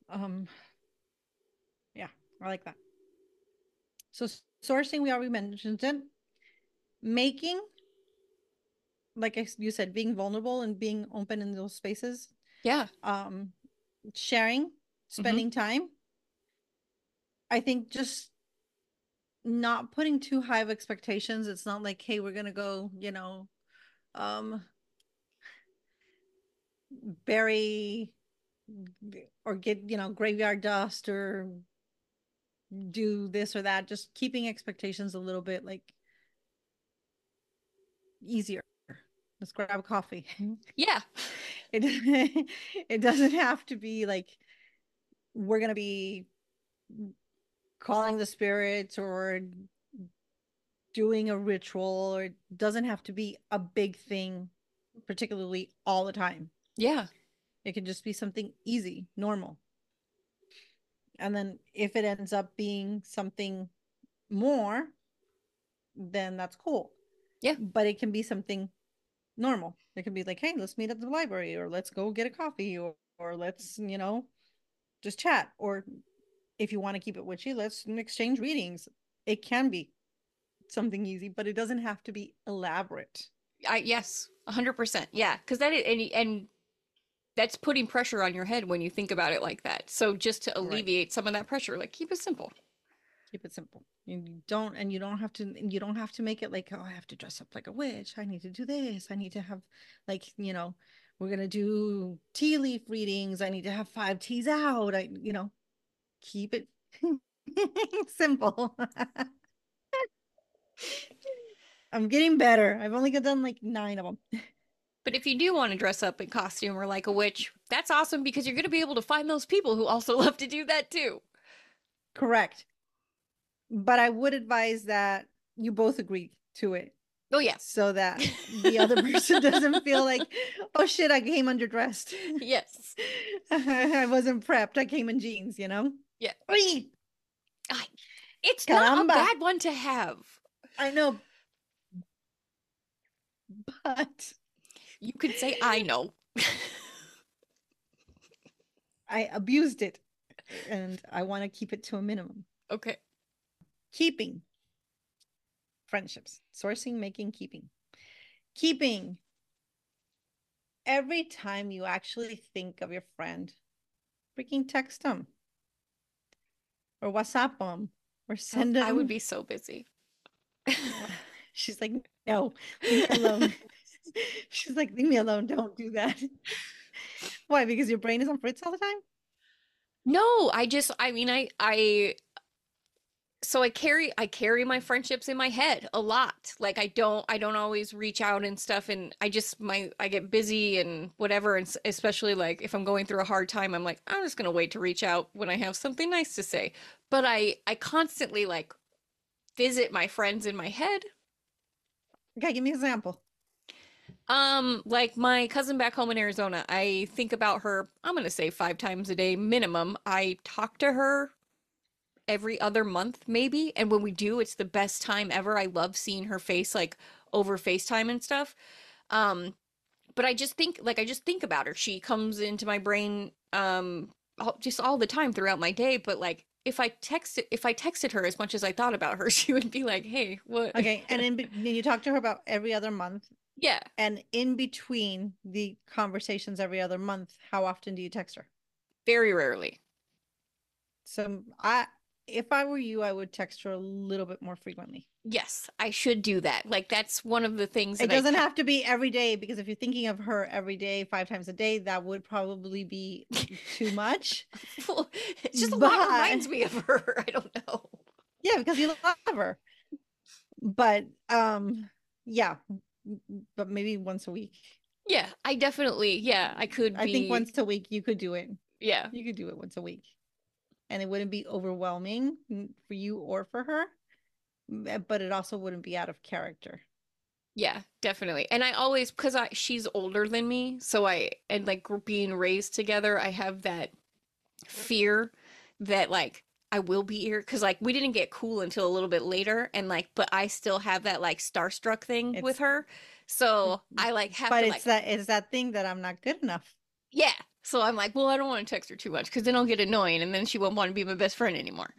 Um yeah, I like that. So sourcing, we already mentioned it. Making, like I, you said, being vulnerable and being open in those spaces. Yeah. Um, sharing, spending time. I think just not putting too high of expectations. It's not like, hey, we're gonna go, you know, um, bury or get, you know, graveyard dust or do this or that. Just keeping expectations a little bit like easier. Let's grab a coffee. Yeah. It it doesn't have to be like we're gonna be calling the spirits or doing a ritual or it doesn't have to be a big thing particularly all the time Yeah. it can just be something easy normal and then if it ends up being something more then that's cool Yeah. but it can be something normal it can be like hey let's meet at the library or let's go get a coffee or, or let's you know just chat or if you want to keep it witchy let's exchange readings it can be something easy but it doesn't have to be elaborate I yes, a hundred percent. Yeah, because that is, and and that's putting pressure on your head when you think about it like that. So just to Right. alleviate some of that pressure, like keep it simple. keep it simple you you don't and you don't have to you don't have to make it like oh i have to dress up like a witch i need to do this i need to have like you know we're gonna do tea leaf readings i need to have five teas out i you know keep it simple i'm getting better i've only done like nine of them But if you do want to dress up in costume or like a witch, that's awesome because you're going to be able to find those people who also love to do that too. correct but i would advise that you both agree to it Oh yes, so that the other person doesn't feel like, oh shit, I came underdressed. yes. I wasn't prepped. I came in jeans, you know? Yeah. Oy! It's not a bad one to have. I know. But You could say I know. I abused it and I want to keep it to a minimum. okay. Keeping friendships, sourcing, making, keeping. Keeping. Every time you actually think of your friend, freaking text them or WhatsApp them or oh, send them. I would be so busy. She's like, no, leave me alone. She's like, leave me alone. Don't do that. Why? Because your brain is on Fritz all the time? No, I just I mean I I so I carry I carry my friendships in my head a lot. Like I don't I don't always reach out and stuff and I just my I get busy and whatever and especially like if I'm going through a hard time I'm like I'm just going to wait to reach out when I have something nice to say. But I I constantly like visit my friends in my head. Okay, give me an example. Um like my cousin back home in Arizona, I think about her I'm going to say 5 times a day minimum. I talk to her every other month maybe and when we do it's the best time ever. I love seeing her face like over facetime and stuff. Um but i just think like i just think about her. She comes into my brain um just all the time throughout my day but like if i texted if i texted her as much as i thought about her she would be like hey what? Okay, and then you talk to her about every other month, yeah. And in between the conversations every other month, how often do you text her? very rarely. So I, if I were you, I would text her a little bit more frequently. yes i should do that like that's one of the things It that I doesn't ca- have to be every day because if you're thinking of her every day, five times a day, that would probably be too much. Well, it's just a lot reminds me of her i don't know Yeah, because you love her. But um, yeah, but maybe once a week. Yeah, I definitely, yeah, I could I think once a week you could do it. yeah, You could do it once a week, and it wouldn't be overwhelming for you or for her. Eh, but it also wouldn't be out of character. yeah, definitely. And I always, because I she's older than me, so I and like being raised together, I have that fear that like I will be here because like we didn't get cool until a little bit later, and like, but I still have that like starstruck thing It's- with her. So I like have but to it's like, that it's that thing that I'm not good enough. yeah. So I'm like, well, I don't want to text her too much because then I'll get annoying, and then she won't want to be my best friend anymore.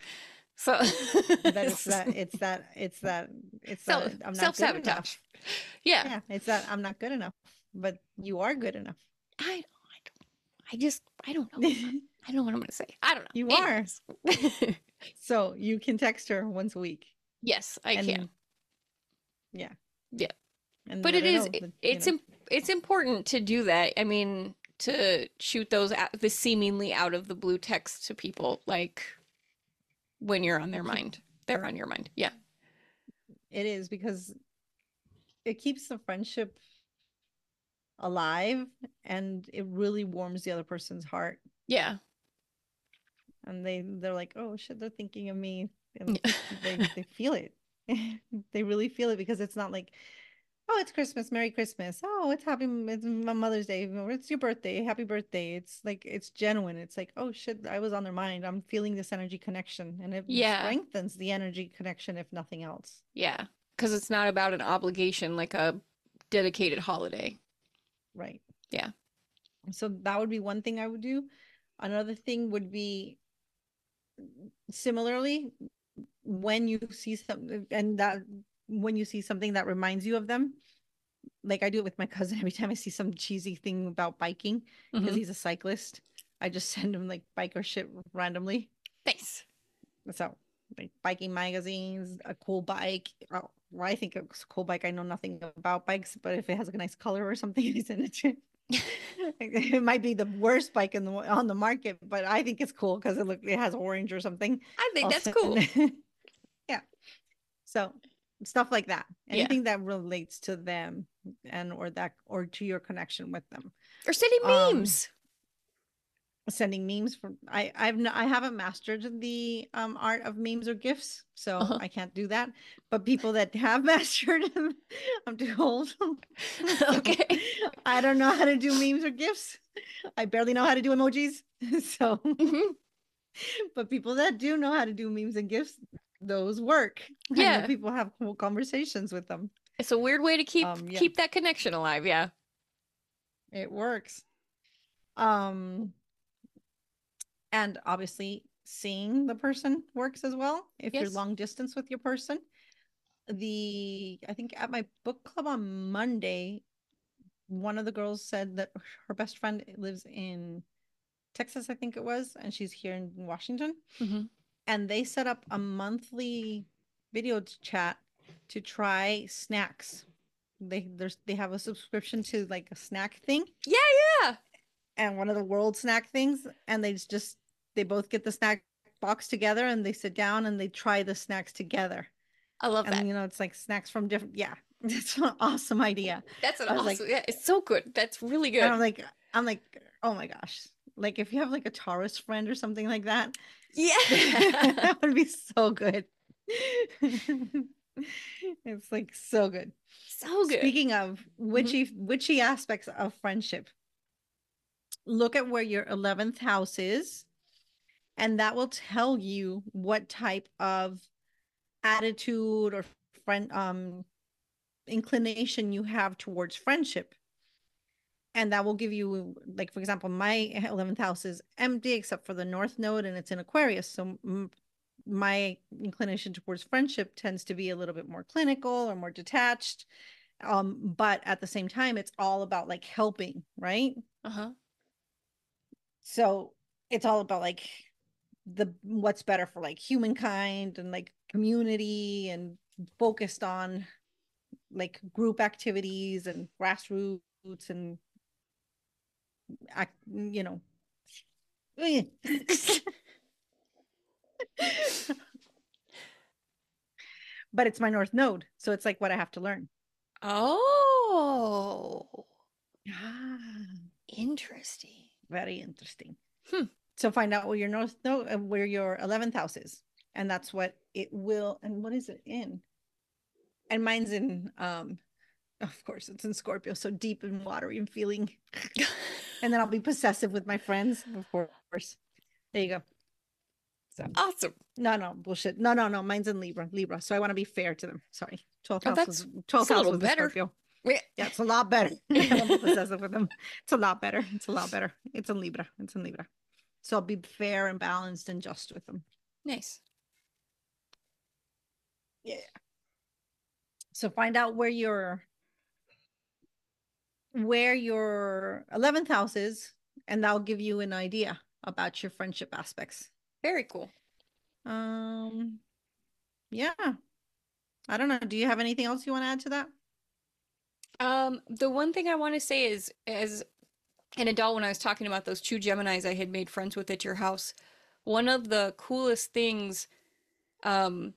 So That it's that it's that it's that it's self that I'm not self sabotage. Yeah. Yeah, it's that I'm not good enough, but you are good enough. I I don't. I just I don't know. I don't know what I'm gonna say. I don't know. You are. So you can text her once a week. yes, I and can. Yeah. Yeah. And but it is know it- it's know, im- it's important to do that i mean to shoot those out the seemingly out of the blue text to people like when you're on their mind. They're on your mind. Yeah. It is because it keeps the friendship alive and it really warms the other person's heart. Yeah. And they they're like oh shit they're thinking of me. And they, they feel it. They really feel it because it's not like oh it's christmas merry christmas. Oh it's happy it's my mother's day or it's your birthday happy birthday. It's like it's genuine. It's like oh shit i was on their mind. I'm feeling this energy connection and it Yeah. strengthens the energy connection if nothing else. Yeah because it's not about an obligation like a dedicated holiday. Right. Yeah. so that would be one thing i would do. Another thing would be similarly when you see something and that when you see something that reminds you of them like i do it with my cousin every time i see some cheesy thing about biking because Mhm. he's a cyclist. I just send him like biker shit randomly. Nice. So like biking magazines a cool bike. Oh, well, i think it's a cool bike i know nothing about bikes but if it has a nice color or something i send it. To it might be the worst bike in the on the market but i think it's cool because it look it has orange or something. I think I'll that's cool. Yeah. So stuff like that Yeah. anything that relates to them and or that or to your connection with them or sending Um, memes sending memes from i i've n- i haven't mastered the um art of memes or gifs so Uh-huh. i can't do that but people that have mastered them i'm too old Okay. i don't know how to do memes or gifs i barely know how to do emojis so Mhm. but people that do know how to do memes and gifs those work Yeah. people have cool conversations with them it's a weird way to keep Um, yeah. keep that connection alive yeah it works um and obviously seeing the person works as well if you're long distance with your person the i think at my book club on monday one of the girls said that her best friend lives in texas i think it was and she's here in washington Mhm. And they set up a monthly video chat to try snacks. They there's they have a subscription to like a snack thing. Yeah yeah. and one of the world snack things and they just they both get the snack box together and they sit down and they try the snacks together. I love that. and that. you know it's like snacks from different yeah it's an awesome idea. That's an awesome like- yeah it's so good. That's really good. And i'm like i'm like oh my gosh like if you have like a taurus friend or something like that yeah. that would be so good. It's like so good. So good. Speaking of witchy witchy aspects of friendship, look at where your 11th house is, and that will tell you what type of attitude or friend um inclination you have towards friendship. And that will give you, like, for example, my 11th house is empty except for the North Node and it's in Aquarius. So my inclination towards friendship tends to be a little bit more clinical or more detached um but at the same time it's all about like helping right uh-huh so it's all about like the what's better for like humankind and like community and focused on like group activities and grassroots and act you know. But it's my north node so it's like what i have to learn. Oh. Ah interesting. Very interesting. Hmm. so find out where your north node uh, where your 11th house is and that's what it will and what is it in? And mine's in um of course it's in scorpio so deep and watery and feeling and then i'll be possessive with my friends of course there you go So Awesome. no, no bullshit. No, no, no. Mine's in Libra. Libra. So I want to be fair to them. Sorry. 12th Oh, house that's- was 12th that's a house little better. Yeah. Yeah, it's a lot better. I'm possessive with them. It's a lot better. It's a lot better. It's in Libra. It's in Libra. So I'll be fair and balanced and just with them. Nice. Yeah. So find out where your where your 11th house is and that'll give you an idea about your friendship aspects. Very cool. Um yeah. I don't know. Do you have anything else you want to add to that? Um, the one thing I want to say is, as an adult, when I was talking about those two Geminis I had made friends with at your house, one of the coolest things, um,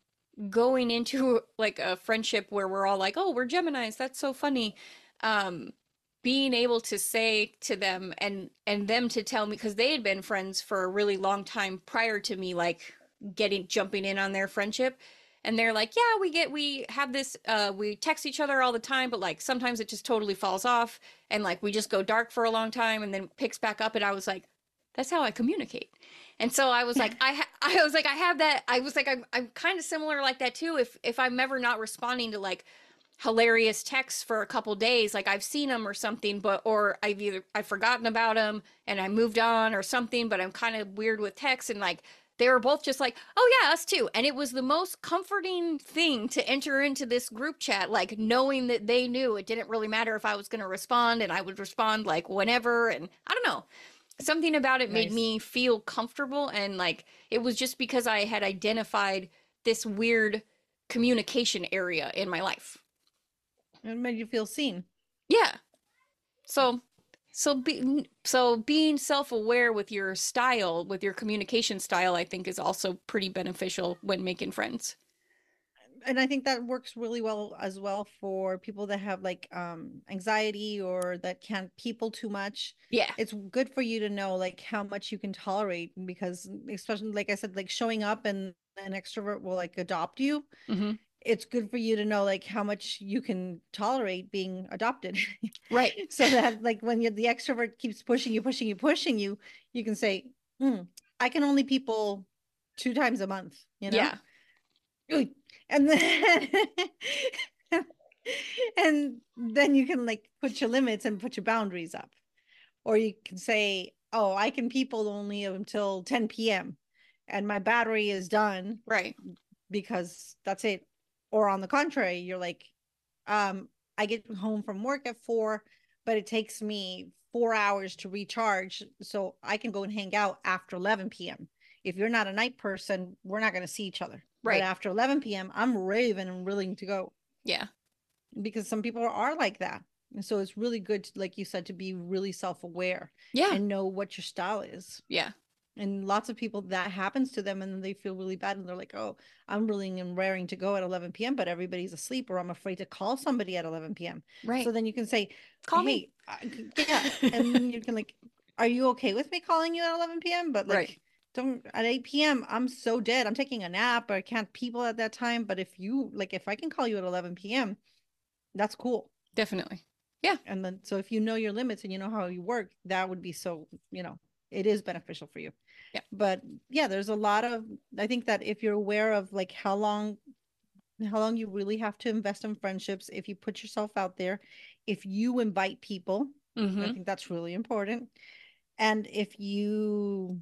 going into like a friendship where we're all like, "Oh, we're Geminis. That's so funny." Um, being able to say to them and and them to tell me because they had been friends for a really long time prior to me like getting jumping in on their friendship. And they're like yeah we get we have this uh we text each other all the time but like sometimes it just totally falls off and like we just go dark for a long time and then picks back up. And i was like that's how i communicate. And so i was like i ha- i was like i have that i was like i'm, I'm kind of similar like that too if if i'm ever not responding to like hilarious texts for a couple days like i've seen them or something but or i've either i've forgotten about them and i moved on or something but i'm kind of weird with texts and like they were both just like, oh yeah, us too. And it was the most comforting thing to enter into this group chat, like knowing that they knew it didn't really matter if I was going to respond and I would respond like whenever. And I don't know, something about it made me feel comfortable. And like it was just because I had identified this weird communication area in my life. It made you feel seen. Yeah. So so be, so being self-aware with your style, with your communication style, I think is also pretty beneficial when making friends. and I think that works really well as well for people that have like um anxiety or that can't people too much. Yeah. It's good for you to know like how much you can tolerate because especially like I said, like showing up and an extrovert will like adopt you. hmm It's good for you to know like how much you can tolerate being adopted. Right. so that like when you're the extrovert keeps pushing you, pushing you, pushing you, you can say, "Hmm, I can only people two times a month, you know? Yeah. And then and then you can like put your limits and put your boundaries up or you can say oh i can people only until 10 p.m and my battery is done Right. because that's it or on the contrary you're like um i get home from work at four but it takes me four hours to recharge so i can go and hang out after 11 p.m if you're not a night person we're not going to see each other Right. but after 11 p.m i'm raving and willing to go Yeah. because some people are like that and so it's really good to, like you said to be really self-aware Yeah. and know what your style is Yeah. And lots of people that happens to them and then they feel really bad and they're like oh i'm willing and raring to go at 11 p.m but everybody's asleep or i'm afraid to call somebody at 11 p.m Right. so then you can say Call hey, me. Yeah and then you can like are you okay with me calling you at 11 p.m but like Right. don't at 8 p.m i'm so dead i'm taking a nap or i can't people at that time but if you like if i can call you at 11 p.m that's cool Definitely. Yeah. And then so if you know your limits and you know how you work that would be so you know it is beneficial for you Yeah. but yeah there's a lot of i think that if you're aware of like how long how long you really have to invest in friendships if you put yourself out there if you invite people hmm i think that's really important and if you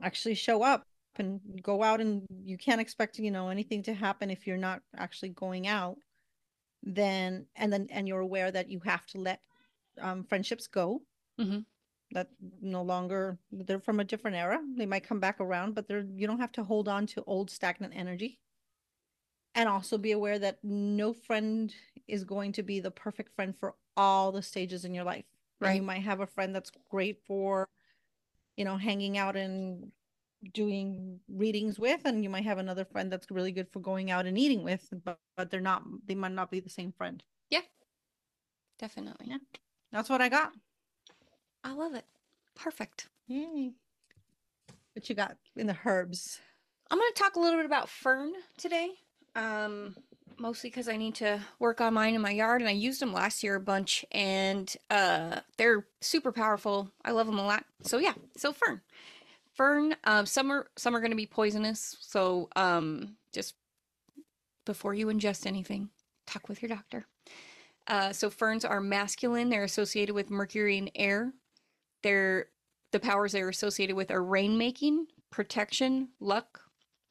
actually show up and go out and you can't expect you know anything to happen if you're not actually going out then and then and you're aware that you have to let um, friendships go Mhm. That no longer they're from a different era they might come back around but they're you don't have to hold on to old stagnant energy and also be aware that no friend is going to be the perfect friend for all the stages in your life and you might have a friend that's great for you know hanging out and doing readings with and you might have another friend that's really good for going out and eating with but, but they're not they might not be the same friend Yeah. Definitely. Yeah. that's what i got I love it. Perfect. Yay. what you got in the herbs I'm going to talk a little bit about fern today. Um, mostly because I need to work on mine in my yard, and I used them last year a bunch, and uh, they're super powerful. I love them a lot. So yeah, so fern. Fern, um, some are some are going to be poisonous, so um, just before you ingest anything, talk with your doctor. Uh, so ferns are masculine. They're associated with Mercury and air. They're the powers they're associated with are rainmaking, protection, luck,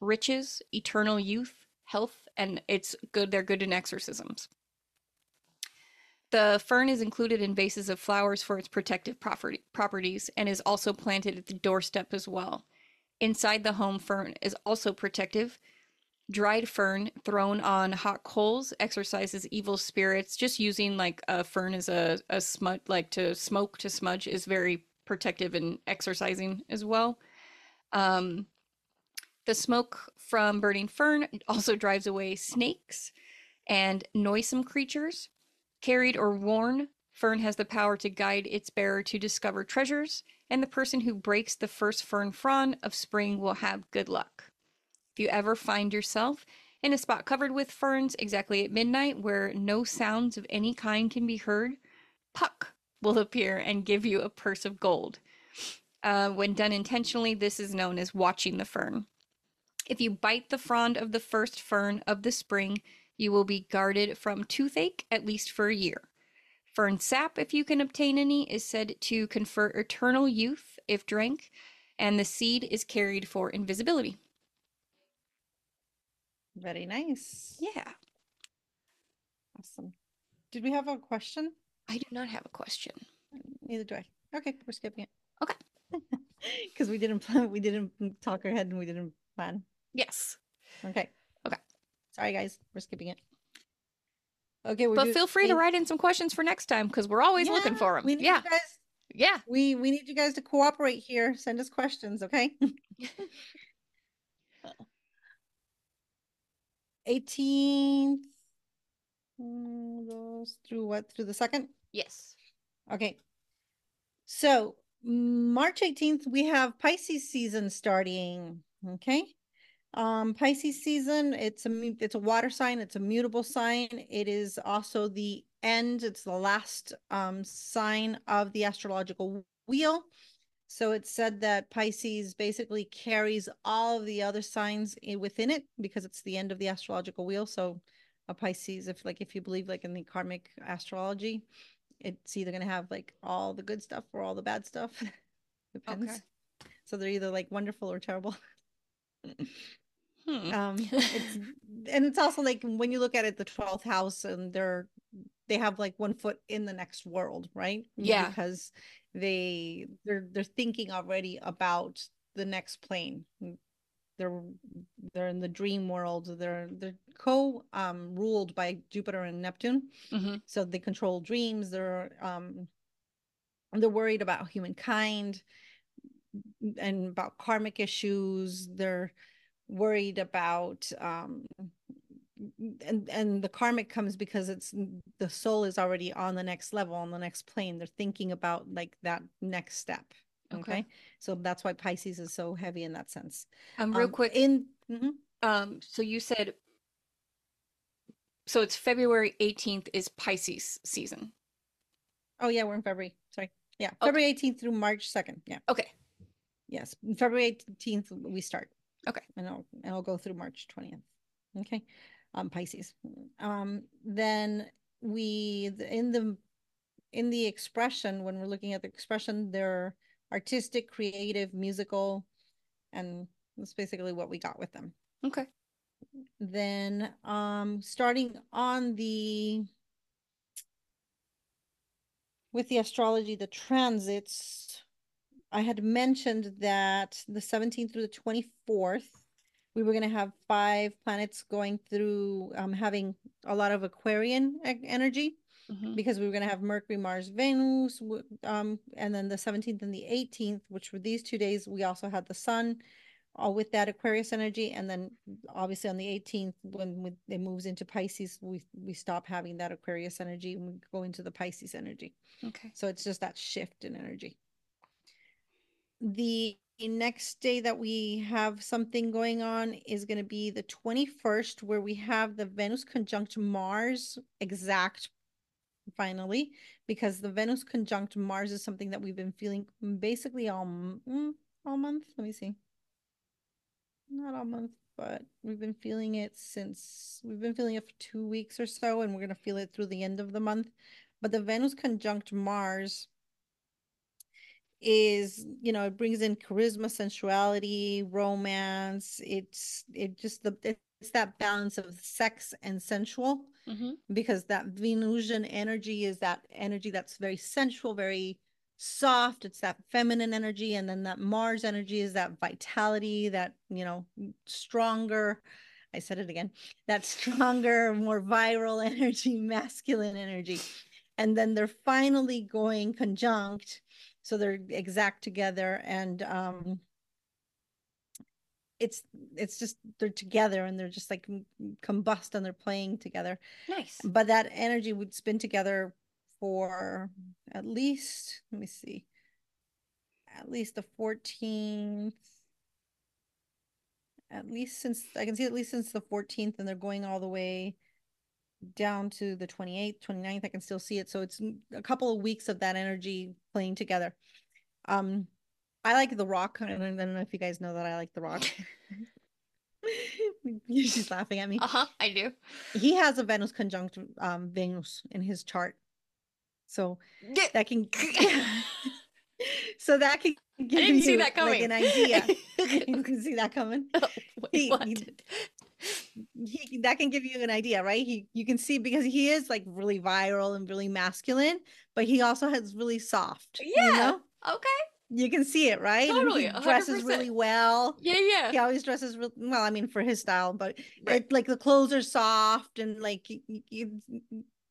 riches, eternal youth, health, and it's good. They're good in exorcisms. The fern is included in vases of flowers for its protective property, properties and is also planted at the doorstep as well. Inside the home, fern is also protective. Dried fern thrown on hot coals exorcises evil spirits. Just using like a fern as a, a smudge, like to smoke to smudge, is very protective and exorcising as well. Um, the smoke from burning fern also drives away snakes and noisome creatures. Carried or worn, fern has the power to guide its bearer to discover treasures, and the person who breaks the first fern frond of spring will have good luck. If you ever find yourself in a spot covered with ferns exactly at midnight where no sounds of any kind can be heard, Puck will appear and give you a purse of gold. Uh, when done intentionally, this is known as watching the fern. If you bite the frond of the first fern of the spring, you will be guarded from toothache at least for a year. Fern sap, if you can obtain any, is said to confer eternal youth if drank, and the seed is carried for invisibility. Very nice. Yeah, Awesome. Did we have a question? I do not have a question. Neither do I. Okay, we're skipping it. Okay. Because we didn't plan, we didn't talk ahead and we didn't plan. Yes, Okay. Okay. Sorry, guys, we're skipping it. Okay, but feel free to write in some questions for next time because we're always looking for them. Yeah, you guys. yeah. We we need you guys to cooperate here. Send us questions, okay? 18th mm, goes through what? Through the second? Yes. Okay. So March 18th, we have Pisces season starting. Okay. Um, Pisces season, it's a it's a water sign, it's a mutable sign. It is also the end, it's the last um sign of the astrological wheel. So it said that Pisces basically carries all of the other signs within it because it's the end of the astrological wheel. So a Pisces, if like if you believe like in the karmic astrology, it's either gonna have like all the good stuff or all the bad stuff. Depends. Okay. So they're either like wonderful or terrible. Hmm. um it's and it's also like when you look at it the 12th house and they're they have like one foot in the next world right? Yeah. because they they're they're thinking already about the next plane. They're they're in the dream world. They're they're co um ruled by jupiter and neptune. Mhm. so they control dreams. They're um they're worried about humankind and about karmic issues. They're worried about um and and the karmic comes because it's the soul is already on the next level on the next plane they're thinking about like that next step okay, Okay. so that's why pisces is so heavy in that sense Um, real Um, quick. in mhm. Um, so you said, so it's February 18th is Pisces season. oh yeah we're in february sorry yeah Okay. february 18th through march 2nd yeah Okay. Yes, February 18th we start. Okay. And I'll and I'll go through March 20th. Okay. Um Pisces. Um then we in the in the expression when we're looking at the expression they're artistic, creative, musical and that's basically what we got with them. Okay. Then um starting on the with the astrology the transits I had mentioned that the 17th through the 24th, we were going to have five planets going through, um, having a lot of Aquarian energy Mhm. because we were going to have Mercury, Mars, Venus, um, and then the 17th and the 18th, which were these two days, we also had the sun, all with that Aquarius energy, and then obviously on the 18th, when we, it moves into Pisces, we we stop having that Aquarius energy and we go into the Pisces energy. Okay. So it's just that shift in energy. The next day that we have something going on is going to be the 21st, where we have the Venus conjunct Mars exact finally, because the Venus conjunct Mars is something that we've been feeling basically all mm, all month. Let me see. Not all month, but we've been feeling it since we've been feeling it for two weeks or so, and we're gonna feel it through the end of the month. But the Venus conjunct Mars is, you know, it brings in charisma, sensuality, romance. It's it just the it's that balance of sex and sensual Mm-hmm. because that Venusian energy is that energy that's very sensual, very soft. It's that feminine energy. And then that Mars energy is that vitality, that, you know, stronger. I said it again that stronger, more viral energy, masculine energy. And then they're finally going conjunct. So they're exact together. And, um, it's it's just they're together and they're just like combust and they're playing together Nice. but that energy would spin together for at least let me see at least the 14th at least since i can see at least since the 14th and they're going all the way down to the 28th 29th i can still see it so it's a couple of weeks of that energy playing together um i like the rock i don't I don't know if you guys know that i like the rock she's laughing at me Uh huh. I do. he has a Venus conjunct um Venus in his chart. So that can so that can give you that like coming. an idea. you can see that coming. Wait, He- he- He, that can give you an idea, right? He you can see because he is like really viral and really masculine, but he also has really soft. you Yeah, know? Okay. You can see it, right? Totally, he a hundred dresses really well. Yeah. Yeah. He always dresses real well, I mean, for his style, but Right. it, like the clothes are soft and like you,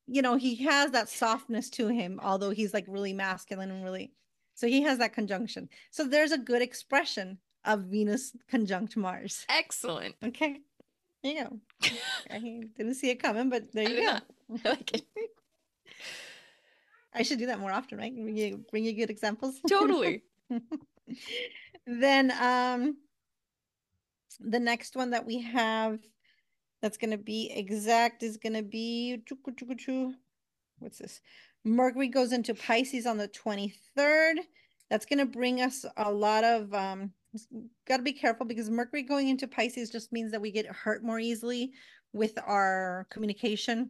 you know, he has that softness to him, although he's like really masculine and really. So he has that conjunction. So there's a good expression of Venus conjunct Mars. Excellent. Okay. There you go. I didn't see it coming, but there you did go. I like it. I should do that more often, right? Bring you bring you good examples. Totally. then um the next one that we have that's going to be exact is going to be what's this mercury goes into pisces on the 23rd that's going to bring us a lot of um got to be careful because mercury going into pisces just means that we get hurt more easily with our communication.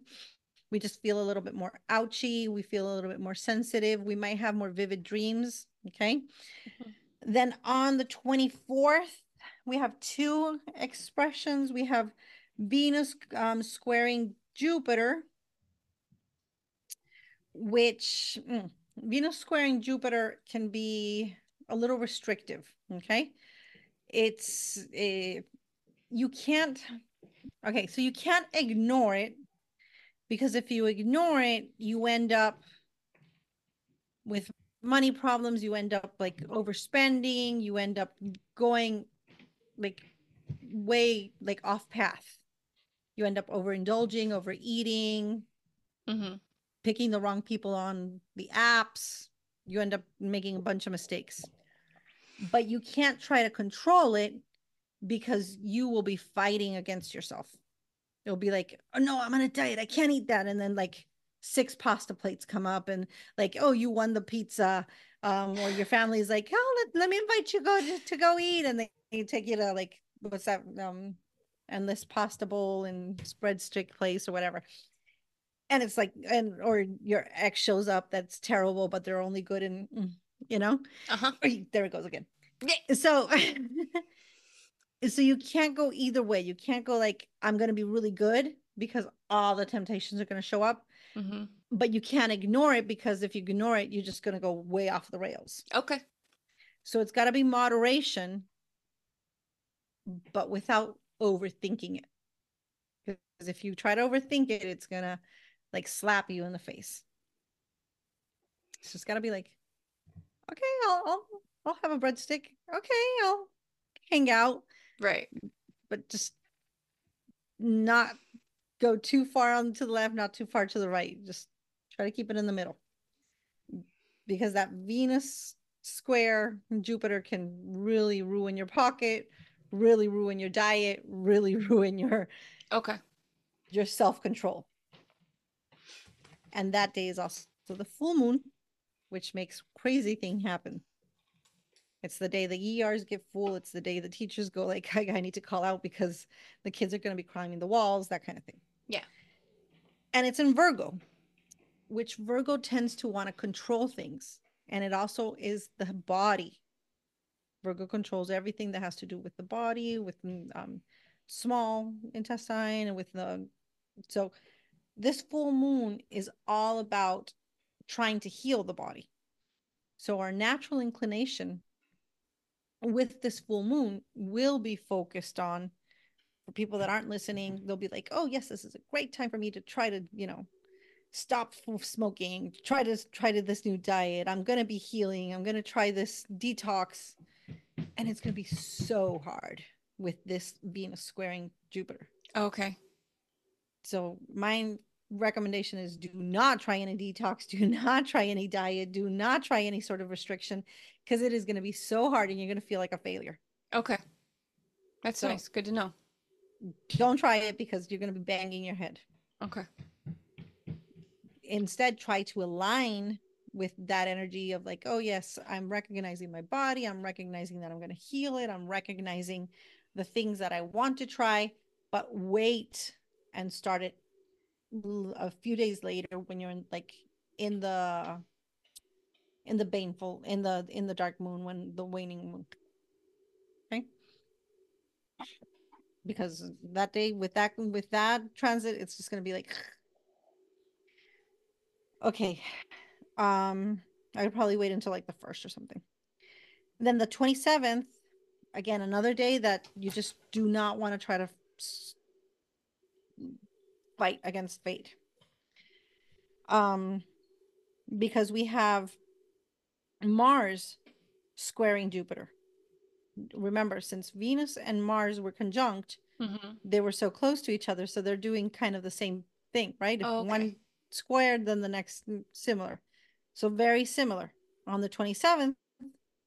We just feel a little bit more ouchy we feel a little bit more sensitive we might have more vivid dreams okay? Then on the 24th, we have two expressions. We have Venus um, squaring Jupiter, which mm, Venus squaring Jupiter can be a little restrictive. Okay. It's a, you can't, okay, so you can't ignore it because if you ignore it, you end up with money problems you end up like overspending you end up going like way like off path you end up overindulging overeating hmm picking the wrong people on the apps you end up making a bunch of mistakes but you can't try to control it because you will be fighting against yourself. It'll be like oh no i'm on a diet i can't eat that. And then like six pasta plates come up and like oh you won the pizza um or your family's like oh let, let me invite you go to, to go eat. And they, they take you to like what's that um endless pasta bowl and spread stick place or whatever. And it's like and or your ex shows up that's terrible but they're only good in mm, you know? Uh huh. there it goes again. So so you can't go either way. You can't go like i'm going to be really good because all the temptations are going to show up hmm but you can't ignore it because if you ignore it you're just going to go way off the rails. Okay. so it's got to be moderation but without overthinking it. Because if you try to overthink it it's going to like slap you in the face. It's just got to be like okay I'll, I'll i'll have a breadstick okay i'll hang out Right. but just not go too far on to the left, not too far to the right. Just try to keep it in the middle. Because that Venus square Jupiter can really ruin your pocket, really ruin your diet, really ruin your Okay. your self-control. And that day is also the full moon, which makes crazy thing happen. It's the day the ERs get full. It's the day the teachers go like, I, I need to call out because the kids are going to be climbing the walls, that kind of thing. Yeah. And it's in Virgo, which Virgo tends to want to control things. And it also is the body. Virgo controls everything that has to do with the body, with um, small intestine, and with the. So this full moon is all about trying to heal the body. So our natural inclination with this full moon will be focused on for people that aren't listening they'll be like oh yes this is a great time for me to try to you know stop smoking try to try to this new diet. I'm going to be healing. I'm going to try this detox. And it's going to be so hard with this being a squaring jupiter. Okay. So my recommendation is do not try any detox do not try any diet do not try any sort of restriction because it is going to be so hard and you're going to feel like a failure. Okay. That's So- nice. Good to know. don't try it because you're going to be banging your head. Okay. Instead try to align with that energy of like oh yes i'm recognizing my body. I'm recognizing that i'm going to heal it. I'm recognizing the things that i want to try but wait and start it a few days later when you're in like in the in the baneful in the in the dark moon when the waning moon. Okay? Because that day with that with that transit it's just going to be like okay um i'd probably wait until like the first or something. Then the 27th again another day that you just do not want to try to fight against fate. Um because we have mars squaring jupiter. Remember since venus and mars were conjunct mm-hmm. they were so close to each other so they're doing kind of the same thing right? If Oh, okay. one squared then the next mm, similar. So very similar. On the 27th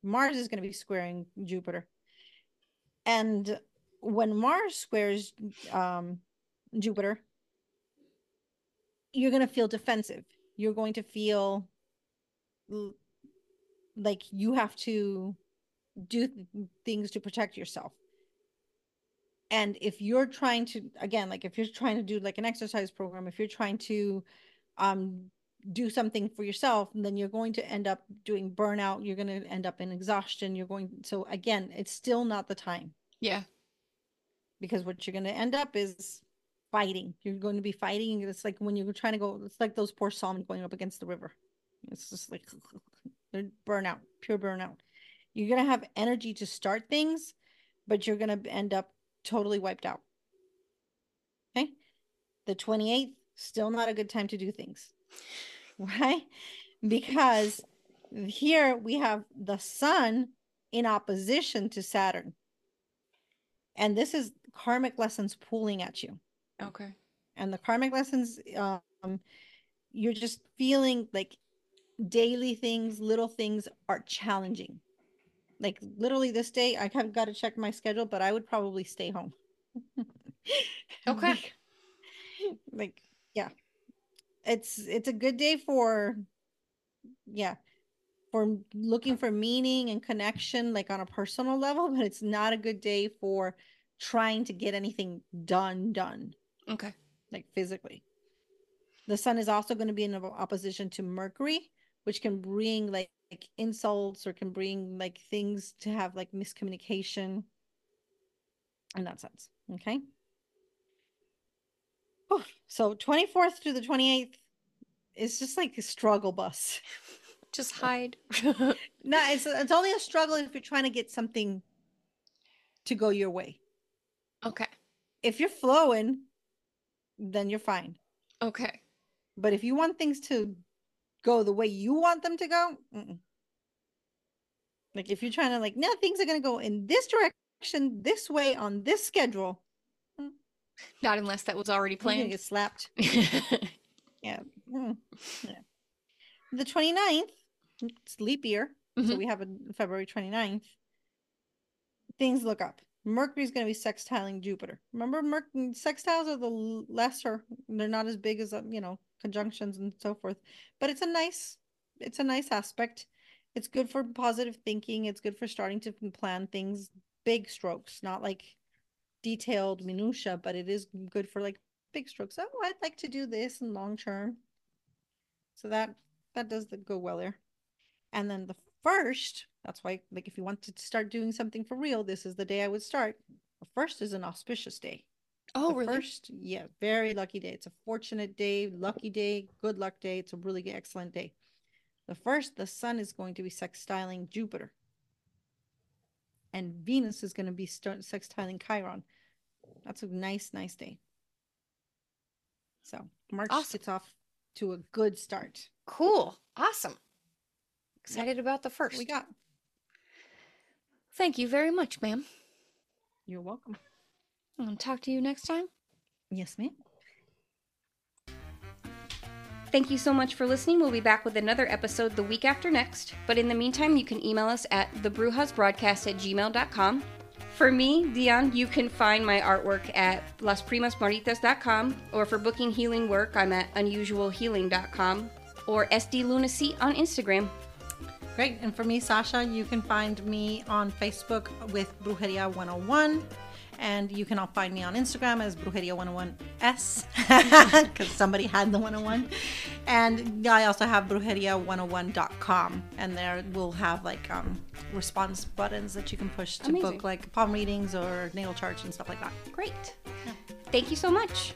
mars is going to be squaring jupiter. And when mars squares um jupiter you're going to feel defensive. You're going to feel like you have to do th- things to protect yourself. And if you're trying to again like if you're trying to do like an exercise program if you're trying to um do something for yourself then you're going to end up doing burnout. You're going to end up in exhaustion. You're going so again it's still not the time. Yeah. Because what you're going to end up is fighting. You're going to be fighting it's like when you're trying to go it's like those poor salmon going up against the river. It's just like they're burnout pure burnout. You're going to have energy to start things but you're going to end up totally wiped out. Okay? The 28th still not a good time to do things. Right because here we have the sun in opposition to saturn. And this is karmic lessons pulling at you okay. And the karmic lessons um you're just feeling like daily things little things are challenging. Like literally this day i have got to check my schedule but i would probably stay home. Okay. like, like yeah. It's it's a good day for yeah for looking for meaning and connection like on a personal level but it's not a good day for trying to get anything done done okay like physically. The sun is also going to be in opposition to Mercury, which can bring like, like insults or can bring like things to have like miscommunication in that sense. Okay. Whew. So 24th to the 28th is just like a struggle bus. just hide No, it's it's only a struggle if you're trying to get something to go your way. okay If you're flowing, then you're fine. okay But if you want things to go the way you want them to go, mm-mm. like if you're trying to like, no, things are gonna go in this direction, this way on this schedule, not unless that was already you're planned get slapped. Yeah. mm, yeah. The 29th, it's leap year. So Mhm. we have a February 29th. Things look up. Mercury's going to be sextiling Jupiter. Remember, Merc- sextiles are the lesser. They're not as big as, uh, you know, conjunctions and so forth. But it's a nice, it's a nice aspect. It's good for positive thinking. It's good for starting to plan things, big strokes, not like detailed minutia, but it is good for like big strokes. Oh, I'd like to do this in long term. So that that does the, go well there. And then the first, that's why like if you want to start doing something for real, this is the day I would start. The first is an auspicious day. Oh, the really? First, yeah, very lucky day. It's a fortunate day, lucky day, good luck day. It's a really good, excellent day. The first, the sun is going to be sextiling Jupiter, and Venus is going to be start sextiling Chiron. That's a nice, nice day. So March Awesome. gets off to a good start. Cool. Awesome. Excited about the first. We got. Thank you very much, ma'am. You're welcome. I'll talk to you next time. Yes, ma'am. Thank you so much for listening. We'll be back with another episode the week after next. But in the meantime, you can email us at thebrujasbroadcast at gmail.com. For me, Dion, you can find my artwork at lasprimasmaritas.com, or for booking healing work, I'm at unusualhealing.com, or SD Lunacy on Instagram. Great. And for me, Sacha, you can find me on Facebook with Brujeria 101. And you can all find me on Instagram as Brujeria 101S because somebody had the 101. And I also have Brujeria101.com. And there we'll have like um, response buttons that you can push to Amazing. book like palm readings or natal charts and stuff like that. Great. Thank you so much.